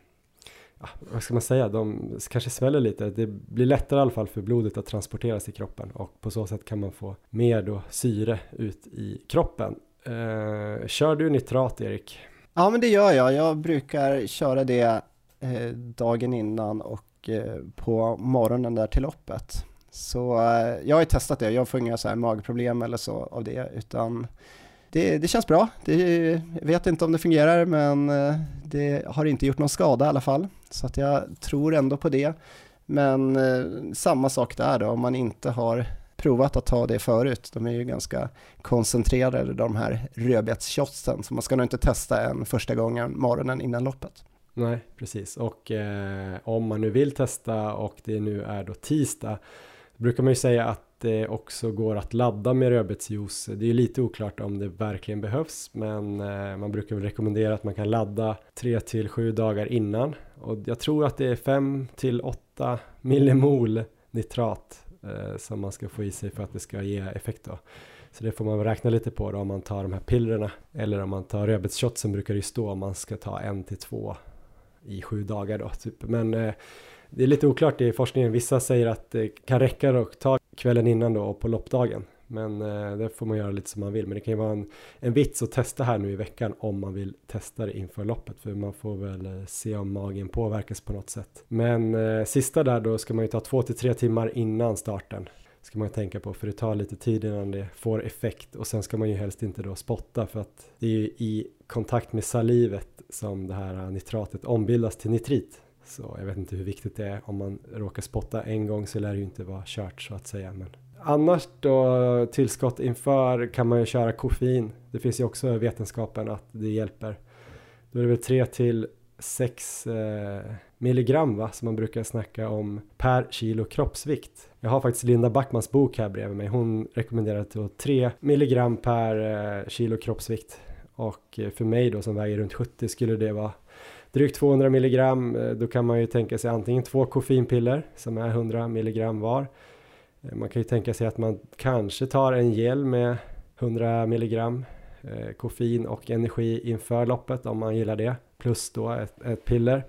vad ska man säga, de kanske sväller lite. Det blir lättare i alla fall för blodet att transporteras i kroppen och på så sätt kan man få mer då syre ut i kroppen. Eh, kör du nitrat Erik? Ja men det gör jag. Jag brukar köra det eh, dagen innan och eh, på morgonen där till loppet. Så eh, jag har ju testat det, jag får inga så här magproblem eller så av det utan det, det känns bra. Det, jag vet inte om det fungerar men eh, det har inte gjort någon skada i alla fall. Så att jag tror ändå på det. Men eh, samma sak där då, om man inte har provat att ta det förut. De är ju ganska koncentrerade de här rödbetshotsen så man ska nog inte testa en första gången morgonen innan loppet. Nej, precis. Och eh, om man nu vill testa och det nu är då tisdag brukar man ju säga att det också går att ladda med rödbetsjuice. Det är lite oklart om det verkligen behövs men eh, man brukar väl rekommendera att man kan ladda 3 till 7 dagar innan och jag tror att det är 5 till 8 millimol nitrat eh, som man ska få i sig för att det ska ge effekt då. Så det får man räkna lite på då om man tar de här pillerna eller om man tar rödbetsshotsen brukar det ju stå om man ska ta en till två i sju dagar då typ. Men eh, det är lite oklart i forskningen. Vissa säger att det kan räcka att ta kvällen innan då och på loppdagen. Men eh, det får man göra lite som man vill. Men det kan ju vara en, en vits att testa här nu i veckan om man vill testa det inför loppet. För man får väl eh, se om magen påverkas på något sätt. Men eh, sista där då ska man ju ta två till tre timmar innan starten. Ska man tänka på för det tar lite tid innan det får effekt. Och sen ska man ju helst inte då spotta för att det är ju i kontakt med salivet som det här eh, nitratet ombildas till nitrit. Så jag vet inte hur viktigt det är. Om man råkar spotta en gång så lär det ju inte vara kört så att säga. Men annars då tillskott inför kan man ju köra koffein. Det finns ju också vetenskapen att det hjälper. Då är det väl 3 till 6 eh, milligram va, som man brukar snacka om per kilo kroppsvikt. Jag har faktiskt Linda Backmans bok här bredvid mig. Hon rekommenderar då 3 milligram per eh, kilo kroppsvikt. Och eh, för mig då som väger runt 70 skulle det vara drygt 200 milligram, eh, då kan man ju tänka sig antingen två koffeinpiller som är 100 milligram var. Eh, man kan ju tänka sig att man kanske tar en gel med 100 milligram eh, koffein och energi inför loppet om man gillar det, plus då ett, ett piller.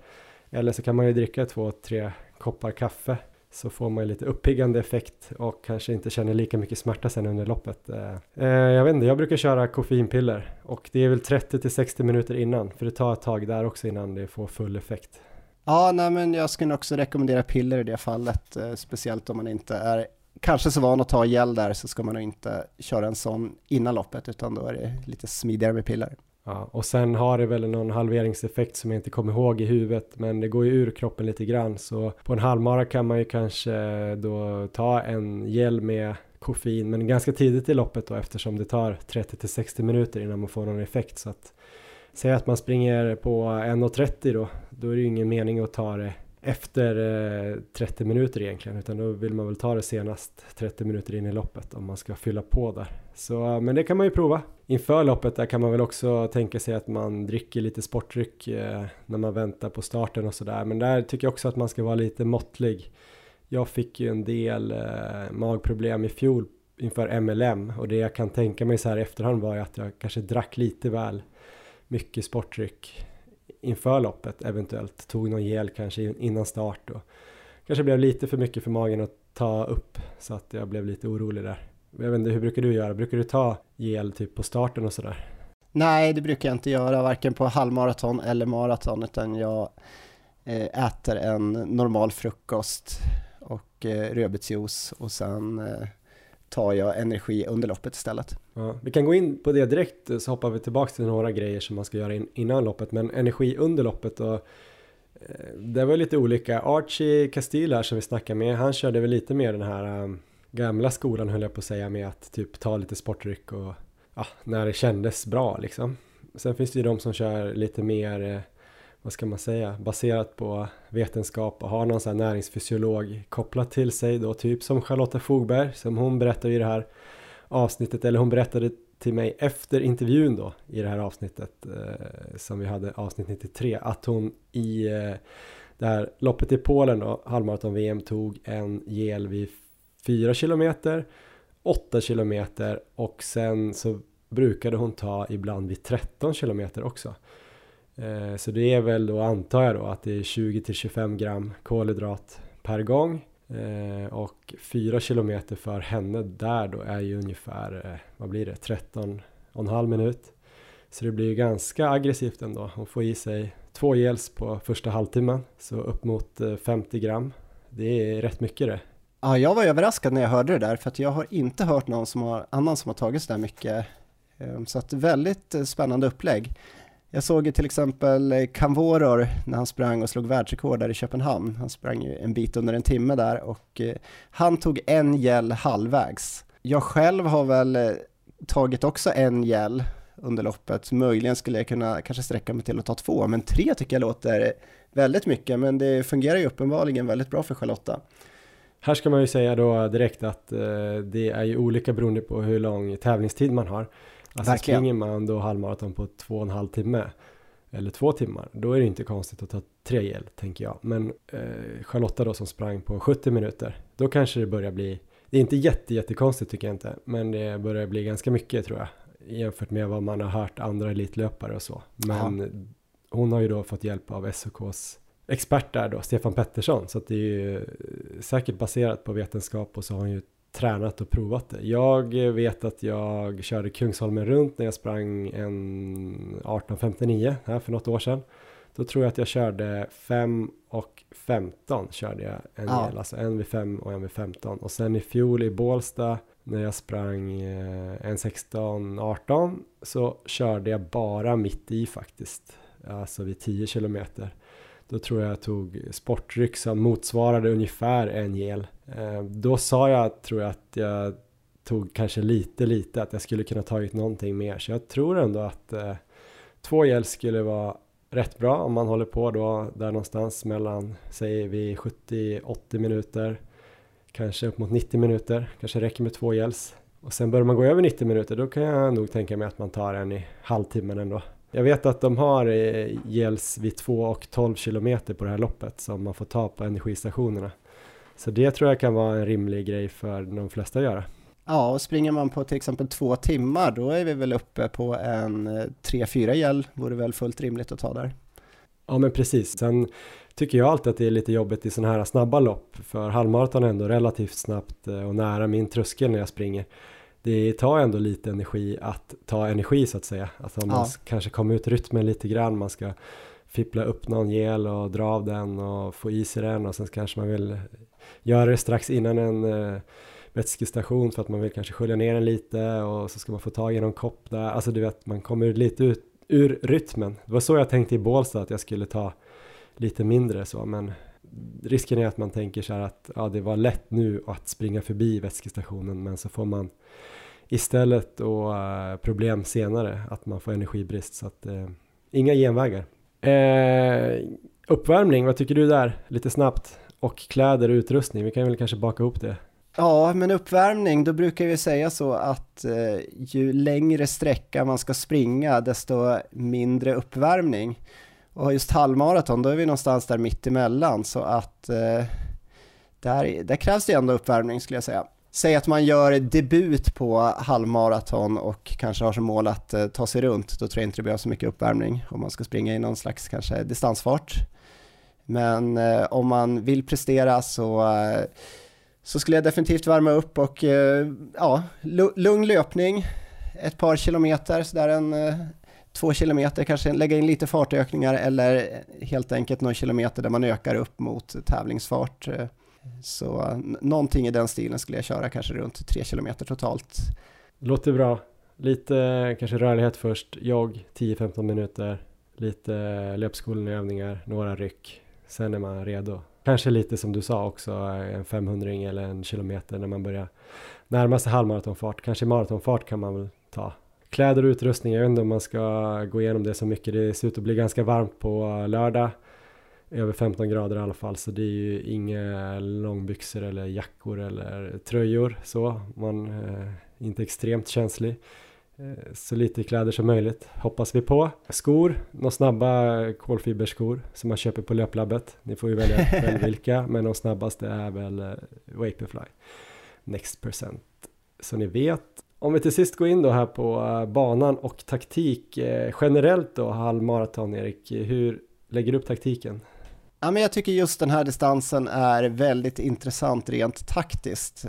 Eller så kan man ju dricka två, tre koppar kaffe så får man lite uppiggande effekt och kanske inte känner lika mycket smärta sen under loppet. Eh, jag vet inte, jag brukar köra koffeinpiller och det är väl 30 till 60 minuter innan för det tar ett tag där också innan det får full effekt. Ja, nej men jag skulle också rekommendera piller i det fallet, speciellt om man inte är kanske så van att ta gel där så ska man nog inte köra en sån innan loppet utan då är det lite smidigare med piller. Ja, och sen har det väl någon halveringseffekt som jag inte kommer ihåg i huvudet men det går ju ur kroppen lite grann så på en halvmara kan man ju kanske då ta en gel med koffein men ganska tidigt i loppet då eftersom det tar 30 till 60 minuter innan man får någon effekt så att säg att man springer på 1.30 då, då är det ju ingen mening att ta det efter eh, 30 minuter egentligen, utan då vill man väl ta det senast 30 minuter in i loppet om man ska fylla på där. Så, eh, men det kan man ju prova. Inför loppet där kan man väl också tänka sig att man dricker lite sportdryck eh, när man väntar på starten och sådär. Men där tycker jag också att man ska vara lite måttlig. Jag fick ju en del magproblem i fjol inför MLM och det jag kan tänka mig så här i efterhand var ju att jag kanske drack lite väl mycket sportdryck inför loppet eventuellt. Tog någon gel kanske innan start och kanske blev lite för mycket för magen att ta upp så att jag blev lite orolig där. Jag vet inte, hur brukar du göra? Brukar du ta gel typ på starten och sådär? Nej, det brukar jag inte göra, varken på halvmaraton eller maraton, utan jag eh, äter en normal frukost och eh, rödbetsjuice och sen eh, tar jag energi under loppet istället. Ja, vi kan gå in på det direkt så hoppar vi tillbaka till några grejer som man ska göra innan loppet men energi under loppet och eh, det var lite olika. Archie Castilla som vi snackade med han körde väl lite mer den här eh, gamla skolan höll jag på att säga med att typ ta lite sportdryck och ja, när det kändes bra liksom. Sen finns det ju de som kör lite mer, eh, vad ska man säga, baserat på vetenskap och har någon sån här näringsfysiolog kopplat till sig då, typ som Charlotta Fogberg, som hon berättar i det här avsnittet, eller hon berättade till mig efter intervjun då i det här avsnittet eh, som vi hade avsnitt 93 att hon i eh, det här loppet i Polen då, halvmaraton-VM tog en gel vid 4 kilometer, 8 kilometer och sen så brukade hon ta ibland vid 13 kilometer också. Eh, så det är väl då antar jag då att det är 20 till 25 gram kolhydrat per gång eh, och 4 kilometer för henne där då är ju ungefär, eh, vad blir det, 13 och en halv minut. Så det blir ju ganska aggressivt ändå. Hon får i sig två gels på första halvtimmen, så upp mot eh, 50 gram. Det är rätt mycket det. Ja, jag var överraskad när jag hörde det där, för att jag har inte hört någon som har, annan som har tagit så där mycket. Ehm, så att väldigt eh, spännande upplägg. Jag såg ju till exempel eh, Kanvoror när han sprang och slog världsrekord där i Köpenhamn. Han sprang ju en bit under en timme där och eh, han tog en gel halvvägs. Jag själv har väl eh, tagit också en gel under loppet. Möjligen skulle jag kunna kanske sträcka mig till att ta två, men tre tycker jag låter väldigt mycket. Men det fungerar ju uppenbarligen väldigt bra för Charlotta. Här ska man ju säga då direkt att det är ju olika beroende på hur lång tävlingstid man har. Alltså Verkligen. springer man då halvmaraton på två och en halv timme eller två timmar, då är det inte konstigt att ta tre gel, tänker jag. Men eh, Charlotta då som sprang på 70 minuter, då kanske det börjar bli, det är inte jätte, jättekonstigt tycker jag inte, men det börjar bli ganska mycket tror jag, jämfört med vad man har hört andra elitlöpare och så. Men Aha. hon har ju då fått hjälp av SOKs expert där då, Stefan Pettersson. Så att det är ju säkert baserat på vetenskap och så har han ju tränat och provat det. Jag vet att jag körde Kungsholmen runt när jag sprang en 1859 här för något år sedan. Då tror jag att jag körde 5 och 15 körde jag en ja. del, alltså en vid 5 och en vid 15. Och sen i fjol i Bålsta när jag sprang eh, en 16, 18 så körde jag bara mitt i faktiskt, alltså vid 10 kilometer. Då tror jag jag tog sportdryck som motsvarade ungefär en gel. Eh, då sa jag, tror jag, att jag tog kanske lite, lite, att jag skulle kunna tagit någonting mer. Så jag tror ändå att eh, två gel skulle vara rätt bra om man håller på då där någonstans mellan, säger vi 70-80 minuter, kanske upp mot 90 minuter, kanske räcker med två gels. Och sen börjar man gå över 90 minuter, då kan jag nog tänka mig att man tar en i halvtimmen ändå. Jag vet att de har eh, gels vid 2 och 12 kilometer på det här loppet som man får ta på energistationerna. Så det tror jag kan vara en rimlig grej för de flesta att göra. Ja, och springer man på till exempel två timmar, då är vi väl uppe på en 3-4 eh, gel, vore väl fullt rimligt att ta där. Ja, men precis. Sen tycker jag alltid att det är lite jobbigt i sådana här snabba lopp, för halvmaraton är ändå relativt snabbt eh, och nära min tröskel när jag springer det tar ändå lite energi att ta energi så att säga. Alltså man ja. kanske kommer ut rytmen lite grann, man ska fippla upp någon gel och dra av den och få i sig den och sen kanske man vill göra det strax innan en uh, vätskestation för att man vill kanske skölja ner den lite och så ska man få tag i någon kopp där. Alltså du vet, man kommer lite ut ur rytmen. Det var så jag tänkte i Bålsta att jag skulle ta lite mindre så men risken är att man tänker så här att ja, det var lätt nu att springa förbi vätskestationen men så får man istället och eh, uh, problem senare att man får energibrist så att uh, Inga genvägar. Uh, uppvärmning, vad tycker du där? Lite snabbt. Och kläder och utrustning, vi kan väl kanske baka ihop det. Ja, men uppvärmning, då brukar vi säga så att eh, ju längre sträcka man ska springa, desto mindre uppvärmning. Och just halvmaraton, då är vi någonstans där mitt emellan, så att eh, där, där krävs det ändå uppvärmning skulle jag säga. Säg att man gör debut på halvmaraton och kanske har som mål att eh, ta sig runt, då tror jag inte det behövs så mycket uppvärmning om man ska springa i någon slags kanske distansfart. Men eh, om man vill prestera så, eh, så skulle jag definitivt värma upp och eh, ja, lugn löpning, ett par kilometer, sådär en eh, två kilometer, kanske lägga in lite fartökningar eller helt enkelt någon kilometer där man ökar upp mot tävlingsfart. Eh, så någonting i den stilen skulle jag köra, kanske runt tre kilometer totalt. Låter bra. Lite eh, kanske rörlighet först, jogg 10-15 minuter, lite eh, löpskolenövningar, några ryck. Sen är man redo. Kanske lite som du sa också, eh, en 500 eller en kilometer när man börjar närma sig halvmaratonfart. Kanske maratonfart kan man väl ta. Kläder och utrustning, jag vet inte om man ska gå igenom det så mycket. Det ser ut att bli ganska varmt på lördag över 15 grader i alla fall så det är ju inga långbyxor eller jackor eller tröjor så man är inte extremt känslig så lite kläder som möjligt hoppas vi på. Skor, några snabba kolfiberskor som man köper på löplabbet. Ni får ju välja *laughs* själv vilka men de snabbaste är väl eh, Vaporfly Next Percent. Så ni vet. Om vi till sist går in då här på eh, banan och taktik generellt då halvmaraton Erik. Hur lägger du upp taktiken? Ja, men jag tycker just den här distansen är väldigt intressant rent taktiskt.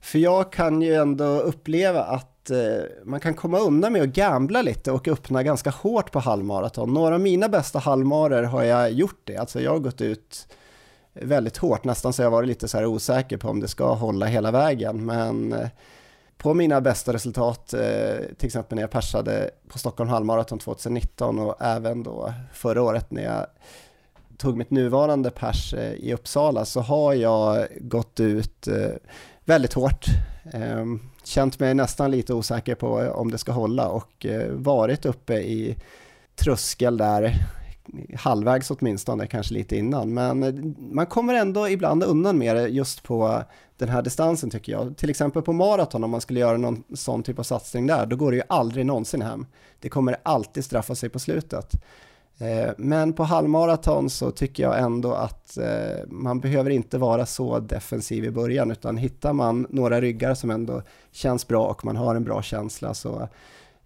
För jag kan ju ändå uppleva att eh, man kan komma undan med att gambla lite och öppna ganska hårt på halvmaraton. Några av mina bästa halvmarer har jag gjort det, alltså jag har gått ut väldigt hårt, nästan så jag varit lite så här osäker på om det ska hålla hela vägen, men eh, på mina bästa resultat, eh, till exempel när jag persade på Stockholm halvmaraton 2019 och även då förra året när jag tog mitt nuvarande pers eh, i Uppsala så har jag gått ut eh, väldigt hårt. Ehm, Känt mig nästan lite osäker på eh, om det ska hålla och eh, varit uppe i tröskel där halvvägs åtminstone, kanske lite innan. Men eh, man kommer ändå ibland undan med det just på den här distansen tycker jag. Till exempel på maraton, om man skulle göra någon sån typ av satsning där, då går det ju aldrig någonsin hem. Det kommer alltid straffa sig på slutet. Eh, men på halvmaraton så tycker jag ändå att eh, man behöver inte vara så defensiv i början utan hittar man några ryggar som ändå känns bra och man har en bra känsla så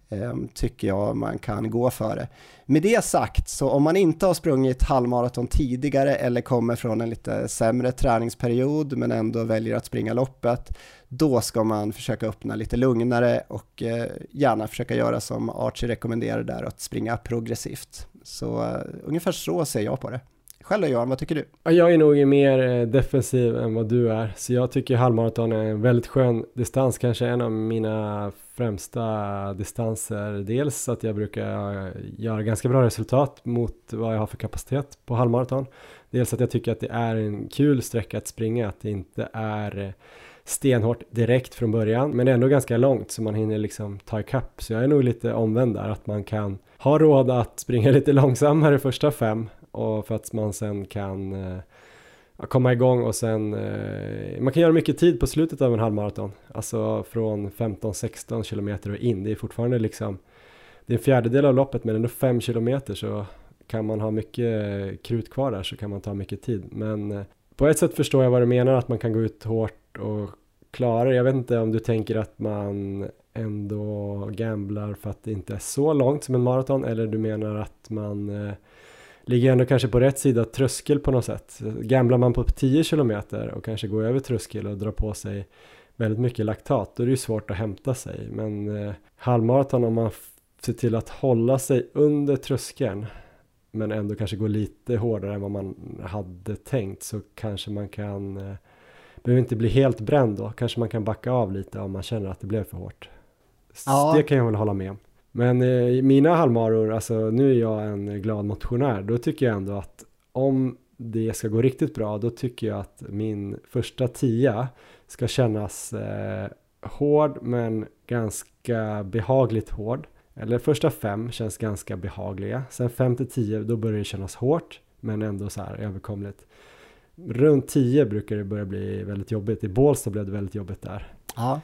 eh, tycker jag man kan gå för det. Med det sagt, så om man inte har sprungit halvmaraton tidigare eller kommer från en lite sämre träningsperiod men ändå väljer att springa loppet, då ska man försöka öppna lite lugnare och gärna försöka göra som Archie rekommenderar där, att springa progressivt. Så uh, ungefär så ser jag på det. Själv då Johan, vad tycker du? Jag är nog mer eh, defensiv än vad du är, så jag tycker halvmaraton är en väldigt skön distans, kanske en av mina främsta distanser. Dels att jag brukar eh, göra ganska bra resultat mot vad jag har för kapacitet på halvmaraton. Dels att jag tycker att det är en kul sträcka att springa, att det inte är stenhårt direkt från början, men ändå ganska långt så man hinner liksom ta ikapp. Så jag är nog lite omvänd där, att man kan ha råd att springa *laughs* lite långsammare första fem och för att man sen kan eh, komma igång och sen eh, man kan göra mycket tid på slutet av en halvmaraton. Alltså från 15-16 kilometer och in. Det är fortfarande liksom det är en fjärdedel av loppet men ändå fem kilometer så kan man ha mycket krut kvar där så kan man ta mycket tid. Men eh, på ett sätt förstår jag vad du menar att man kan gå ut hårt och klara. Jag vet inte om du tänker att man ändå gamblar för att det inte är så långt som en maraton eller du menar att man eh, ligger ändå kanske på rätt sida tröskel på något sätt. Gamblar man på 10 kilometer och kanske går över tröskel och drar på sig väldigt mycket laktat då är det ju svårt att hämta sig men eh, halvmaraton om man ser till att hålla sig under tröskeln men ändå kanske gå lite hårdare än vad man hade tänkt så kanske man kan eh, behöver inte bli helt bränd då kanske man kan backa av lite om man känner att det blev för hårt Ja. Det kan jag väl hålla med om. Men eh, mina halvmaror, alltså nu är jag en glad motionär, då tycker jag ändå att om det ska gå riktigt bra, då tycker jag att min första tia ska kännas eh, hård men ganska behagligt hård. eller första fem känns ganska behagliga. Sen fem till tio, då börjar det kännas hårt, men ändå så här överkomligt. Runt tio brukar det börja bli väldigt jobbigt. I Bålsta blev det väldigt jobbigt där. Ja.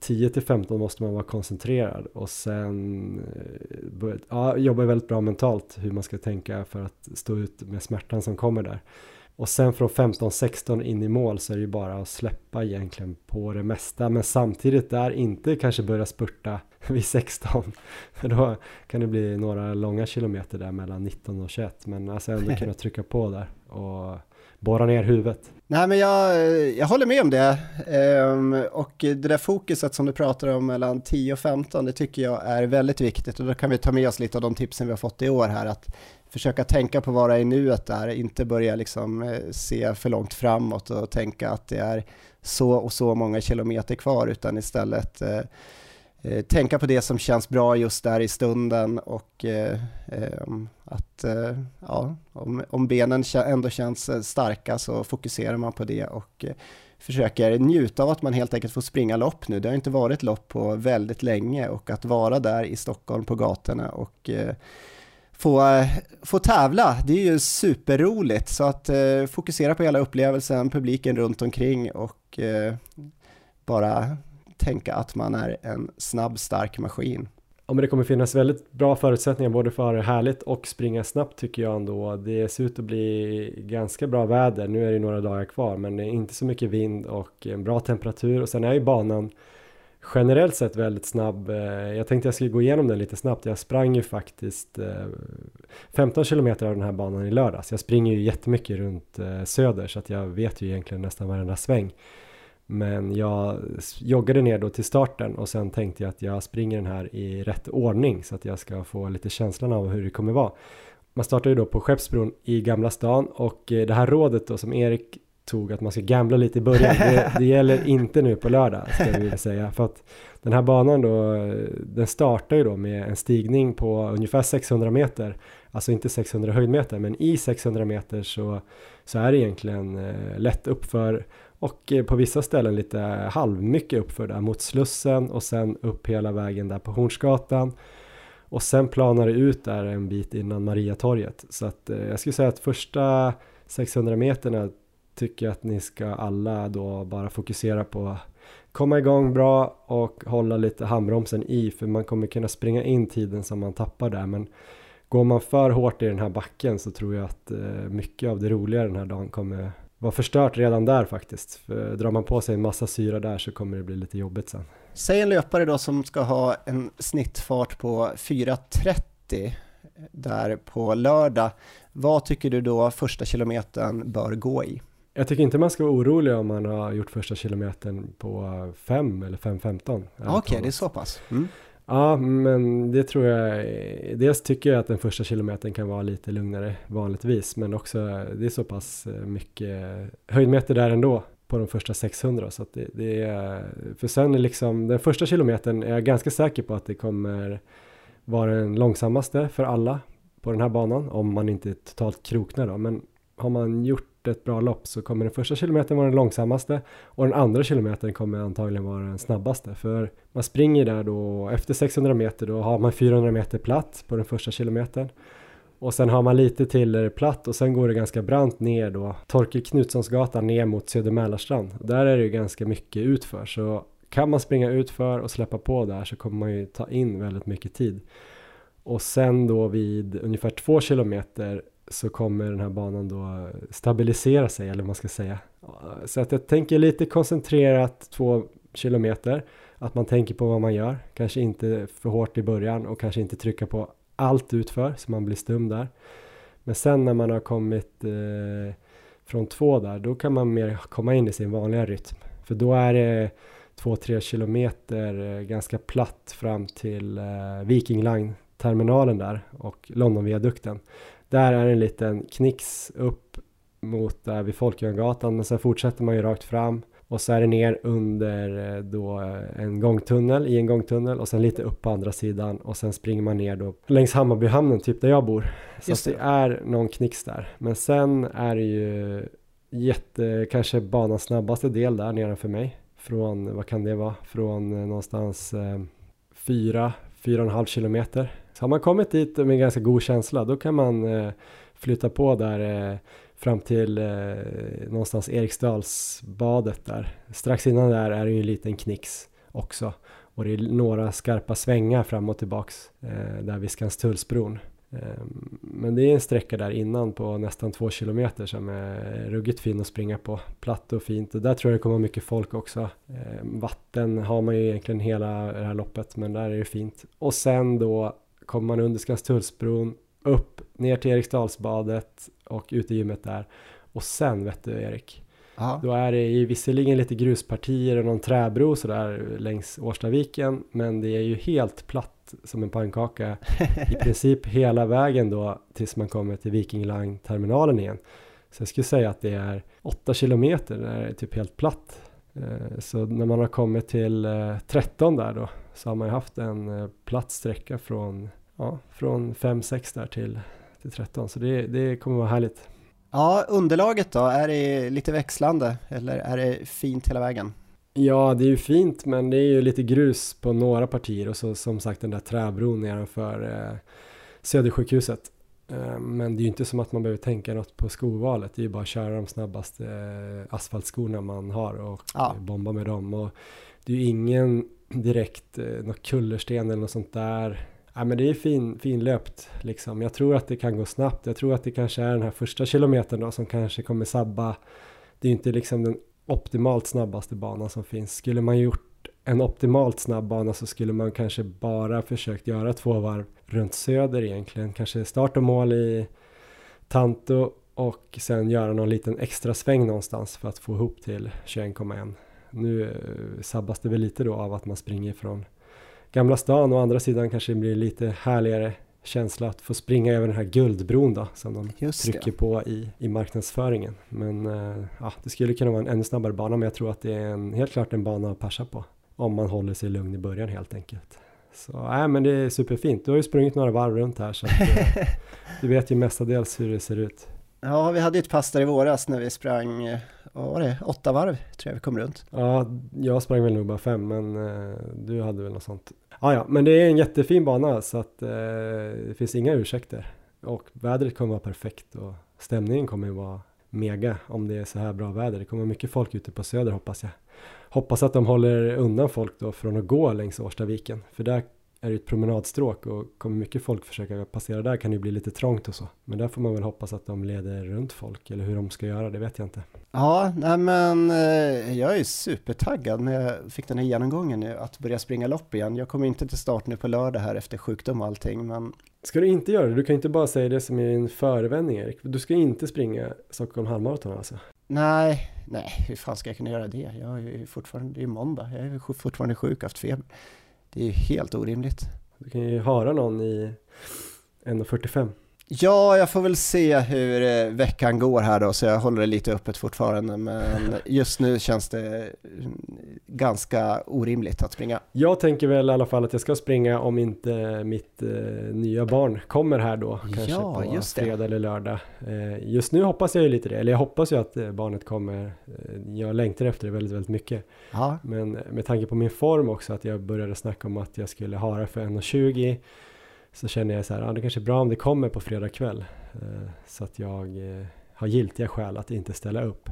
10 eh, till 15 måste man vara koncentrerad och sen eh, ja, jobba väldigt bra mentalt hur man ska tänka för att stå ut med smärtan som kommer där. Och sen från 15-16 in i mål så är det ju bara att släppa egentligen på det mesta men samtidigt där inte kanske börja spurta *laughs* vid 16 för *laughs* då kan det bli några långa kilometer där mellan 19 och 21 men alltså ändå *laughs* kunna trycka på där och borra ner huvudet. Nej men jag, eh, jag håller med om det. Ehm, och det där fokuset som du pratar om mellan 10 och 15, det tycker jag är väldigt viktigt och då kan vi ta med oss lite av de tipsen vi har fått i år här. Att försöka tänka på vad det är i nuet där, inte börja liksom eh, se för långt framåt och tänka att det är så och så många kilometer kvar utan istället eh, eh, tänka på det som känns bra just där i stunden och eh, ehm, att eh, ja, om, om, benen ändå känns eh, starka så fokuserar man på det och eh, försöker njuta av att man helt enkelt får springa lopp nu. Det har inte varit lopp på väldigt länge och att vara där i Stockholm på gatorna och eh, få, få tävla, det är ju superroligt. Så att eh, fokusera på hela upplevelsen, publiken runt omkring och bara tänka att man är en snabb, stark maskin. Ja, men det kommer finnas väldigt bra förutsättningar både för härligt och springa snabbt tycker jag ändå. Det ser ut att bli ganska bra väder. Nu är det några dagar kvar, men det är inte så mycket vind och en bra temperatur och sen är ju banan generellt sett väldigt snabb. Eh, jag tänkte jag skulle gå igenom den lite snabbt. Jag sprang ju faktiskt eh, 15 kilometer av den här banan i lördags. Jag springer ju jättemycket runt eh, söder så att jag vet ju egentligen nästan varenda sväng. Men jag joggade ner då till starten och sen tänkte jag att jag springer den här i rätt ordning så att jag ska få lite känslan av hur det kommer vara. Man startar ju då på Skeppsbron i Gamla stan och eh, det här rådet då som Erik tog att man ska gambla lite i början. Det, *laughs* det gäller inte nu på lördag ska vi säga. För att den här banan då, den startar ju då med en stigning på ungefär 600 meter. Alltså inte 600 höjdmeter, men i 600 meter så, så är det egentligen eh, lätt uppför och eh, på vissa ställen lite halvmycket uppför där mot Slussen och sen upp hela vägen där på Hornsgatan. Och sen planar det ut där en bit innan Mariatorget. Så att eh, jag skulle säga att första 600 meterna tycker jag att ni ska alla då bara fokusera på komma igång bra och hålla lite handbromsen i för man kommer kunna springa in tiden som man tappar där men går man för hårt i den här backen så tror jag att eh, mycket av det roliga den här dagen kommer var förstört redan där faktiskt. För drar man på sig en massa syra där så kommer det bli lite jobbigt sen. Säg en löpare då som ska ha en snittfart på 4.30 där på lördag. Vad tycker du då första kilometern bör gå i? Jag tycker inte man ska vara orolig om man har gjort första kilometern på 5 eller 5.15. Okej, okay, det är så pass. Mm. Ja, men det tror jag. Dels tycker jag att den första kilometern kan vara lite lugnare vanligtvis, men också det är så pass eh, mycket höjdmeter där ändå på de första 600 så att det, det är för sen är liksom den första kilometern är jag ganska säker på att det kommer vara den långsammaste för alla på den här banan om man inte totalt kroknar då men har man gjort ett bra lopp så kommer den första kilometern vara den långsammaste och den andra kilometern kommer antagligen vara den snabbaste. För man springer där då, efter 600 meter då har man 400 meter platt på den första kilometern. Och sen har man lite till platt och sen går det ganska brant ner då, Torkel Knutssonsgatan ner mot Söder Mälarstrand. Där är det ju ganska mycket utför så kan man springa utför och släppa på där så kommer man ju ta in väldigt mycket tid. Och sen då vid ungefär två kilometer så kommer den här banan då stabilisera sig eller vad man ska säga. Så att jag tänker lite koncentrerat två kilometer, att man tänker på vad man gör, kanske inte för hårt i början och kanske inte trycka på allt utför så man blir stum där. Men sen när man har kommit eh, från två där, då kan man mer komma in i sin vanliga rytm. För då är det två, tre kilometer eh, ganska platt fram till eh, Viking Line terminalen där och Londonviadukten. Där är en liten knix upp mot där vid Folkungagatan men sen fortsätter man ju rakt fram och så är det ner under eh, då eh, en gångtunnel i en gångtunnel och sen lite upp på andra sidan och sen springer man ner då längs Hammarbyhamnen typ där jag bor. Så det. det är någon knix där. Men sen är det ju jätte, kanske banans snabbaste del där nedanför mig. Från, vad kan det vara, från eh, någonstans eh, fyra 4,5 kilometer. Så har man kommit dit med en ganska god känsla då kan man eh, flytta på där eh, fram till eh, någonstans Eriksdalsbadet där. Strax innan där är det ju en liten knix också. Och det är några skarpa svängar fram och tillbaks eh, där vid Skanstullsbron. Ehm, men det är en sträcka där innan på nästan två kilometer som är ruggigt fin att springa på. Platt och fint och där tror jag det kommer mycket folk också. Ehm, vatten har man ju egentligen hela det här loppet men där är det fint. Och sen då kommer man under Skanstullsbron upp ner till Eriksdalsbadet och ut i gymmet där. Och sen vet du Erik, Aha. Då är det ju visserligen lite gruspartier och någon träbro sådär längs Årstaviken men det är ju helt platt som en pannkaka *laughs* i princip hela vägen då tills man kommer till Viking Line-terminalen igen. Så jag skulle säga att det är 8 kilometer där det är typ helt platt. Eh, så när man har kommit till 13 eh, där då så har man ju haft en eh, platt sträcka från, ja, från 5-6 där till, till 13 så det, det kommer vara härligt. Ja, underlaget då, är det lite växlande eller är det fint hela vägen? Ja, det är ju fint men det är ju lite grus på några partier och så som sagt den där träbron nedanför eh, Södersjukhuset. Eh, men det är ju inte som att man behöver tänka något på skovalet. Det är ju bara att köra de snabbaste eh, asfaltskorna man har och ja. bomba med dem. Och det är ju ingen direkt eh, något kullersten eller något sånt där Ja, men det är fin, finlöpt liksom. Jag tror att det kan gå snabbt. Jag tror att det kanske är den här första kilometern då som kanske kommer sabba. Det är ju inte liksom den optimalt snabbaste banan som finns. Skulle man gjort en optimalt snabb bana så skulle man kanske bara försökt göra två varv runt söder egentligen. Kanske start och mål i Tanto och sen göra någon liten extra sväng någonstans för att få ihop till 21,1. Nu eh, sabbas det väl lite då av att man springer från Gamla stan å andra sidan kanske det blir lite härligare känsla att få springa över den här guldbron då som de Just trycker det. på i, i marknadsföringen. Men äh, ja, det skulle kunna vara en ännu snabbare bana men jag tror att det är en, helt klart en bana att passa på. Om man håller sig lugn i början helt enkelt. Så nej, men det är superfint. Du har ju sprungit några varv runt här så att, eh, *laughs* du vet ju mestadels hur det ser ut. Ja, vi hade ju ett pass där i våras när vi sprang, eh, vad var det, åtta varv tror jag vi kom runt. Ja, jag sprang väl nog bara fem, men eh, du hade väl något sånt. Ja, ja, men det är en jättefin bana så att eh, det finns inga ursäkter. Och vädret kommer vara perfekt och stämningen kommer vara mega om det är så här bra väder. Det kommer mycket folk ute på söder hoppas jag. Hoppas att de håller undan folk då från att gå längs Årstaviken. För där är det ett promenadstråk och kommer mycket folk försöka passera där kan det bli lite trångt och så. Men där får man väl hoppas att de leder runt folk eller hur de ska göra, det vet jag inte. Ja, nej men eh, jag är supertaggad när jag fick den här genomgången nu att börja springa lopp igen. Jag kommer inte till start nu på lördag här efter sjukdom och allting, men Ska du inte göra det? Du kan inte bara säga det som är en förevändning Erik. Du ska inte springa Stockholm halvmaraton alltså? Nej, nej, hur fan ska jag kunna göra det? Jag är fortfarande, det är måndag, jag är fortfarande sjuk, haft feber. Det är ju helt orimligt. Du kan ju höra någon i 1.45. Ja, jag får väl se hur eh, veckan går här då, så jag håller det lite öppet fortfarande, men just nu känns det mm, ganska orimligt att springa. Jag tänker väl i alla fall att jag ska springa om inte mitt eh, nya barn kommer här då, kanske ja, på fredag eller lördag. Eh, just nu hoppas jag ju lite det, eller jag hoppas ju att eh, barnet kommer. Eh, jag längtar efter det väldigt, väldigt mycket. Ja. Men med tanke på min form också, att jag började snacka om att jag skulle ha det för 1,20 så känner jag så här, ja, det kanske är bra om det kommer på fredag kväll eh, så att jag eh, har giltiga skäl att inte ställa upp.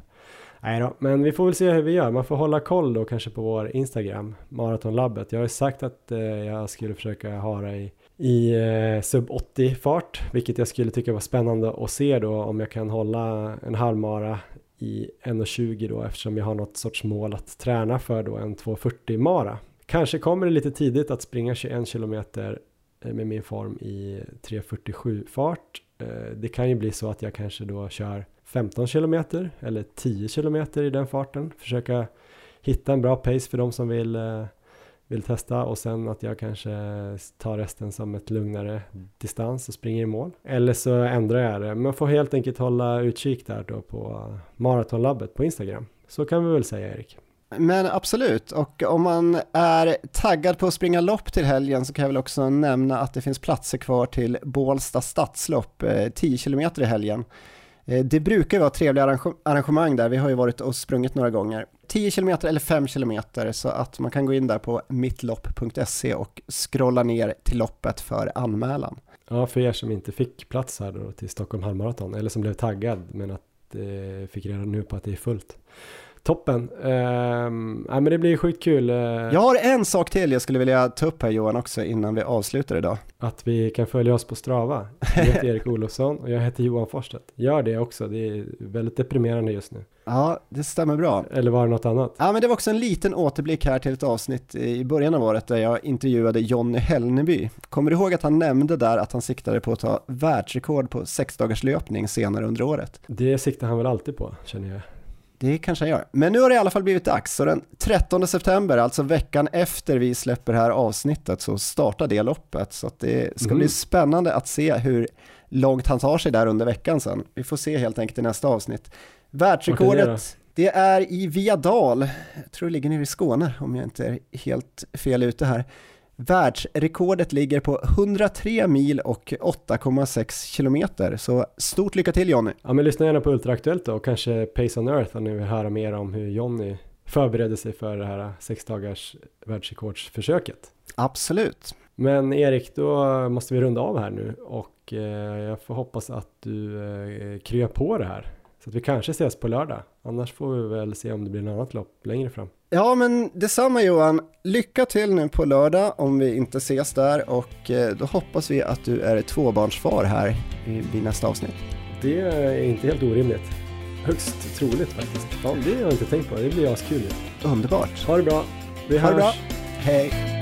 Nej då, men vi får väl se hur vi gör. Man får hålla koll då kanske på vår Instagram, Maratonlabbet. Jag har ju sagt att eh, jag skulle försöka ha det i, i sub 80 fart, vilket jag skulle tycka var spännande att se då om jag kan hålla en halvmara i 1.20 då eftersom jag har något sorts mål att träna för då en 2.40 mara. Kanske kommer det lite tidigt att springa 21 kilometer med min form i 3.47 fart. Eh, det kan ju bli så att jag kanske då kör 15 km eller 10 km i den farten. Försöka hitta en bra pace för de som vill, eh, vill testa och sen att jag kanske tar resten som ett lugnare distans och springer i mål. Eller så ändrar jag det. Man får helt enkelt hålla utkik där då på Maratonlabbet på Instagram. Så kan vi väl säga Erik. Men absolut, och om man är taggad på att springa lopp till helgen så kan jag väl också nämna att det finns platser kvar till Bålsta stadslopp, eh, 10 km i helgen. Eh, det brukar vara trevliga arrangemang där, vi har ju varit och sprungit några gånger. 10 km eller 5 km så att man kan gå in där på mittlopp.se och scrolla ner till loppet för anmälan. Ja, för er som inte fick plats här då till Stockholm halvmaraton eller som blev taggad men att eh, fick reda nu på att det är fullt. Toppen. Um, ja, men det blir sjukt kul. Uh, jag har en sak till jag skulle vilja ta upp här Johan också innan vi avslutar idag. Att vi kan följa oss på Strava. Jag heter Erik Olofsson och jag heter Johan Forstedt. Gör det också, det är väldigt deprimerande just nu. Ja, det stämmer bra. Eller var det något annat? Ja, men det var också en liten återblick här till ett avsnitt i början av året där jag intervjuade Jonny Hellneby. Kommer du ihåg att han nämnde där att han siktade på att ta världsrekord på sexdagars löpning senare under året? Det siktar han väl alltid på, känner jag. Det kanske han gör. Men nu har det i alla fall blivit dags. Så den 13 september, alltså veckan efter vi släpper det här avsnittet, så startar det loppet. Så det ska mm. bli spännande att se hur långt han tar sig där under veckan sen. Vi får se helt enkelt i nästa avsnitt. Världsrekordet, det är i Viadal. Jag tror det ligger nere i Skåne om jag inte är helt fel ute här. Världsrekordet ligger på 103 mil och 8,6 kilometer. Så stort lycka till Jonny! Ja men lyssna gärna på Ultraaktuellt då och kanske Pace on Earth om ni vill höra mer om hur Jonny förberedde sig för det här sex dagars världsrekordsförsöket. Absolut! Men Erik, då måste vi runda av här nu och eh, jag får hoppas att du eh, kryar på det här. Så att vi kanske ses på lördag. Annars får vi väl se om det blir något annat lopp längre fram. Ja, men detsamma Johan. Lycka till nu på lördag om vi inte ses där och eh, då hoppas vi att du är tvåbarnsfar här vid nästa avsnitt. Det är inte helt orimligt. Högst troligt faktiskt. Ja, det har jag inte tänkt på. Det blir askul. Underbart. Ha det bra. Vi ha hörs. det bra. Hej.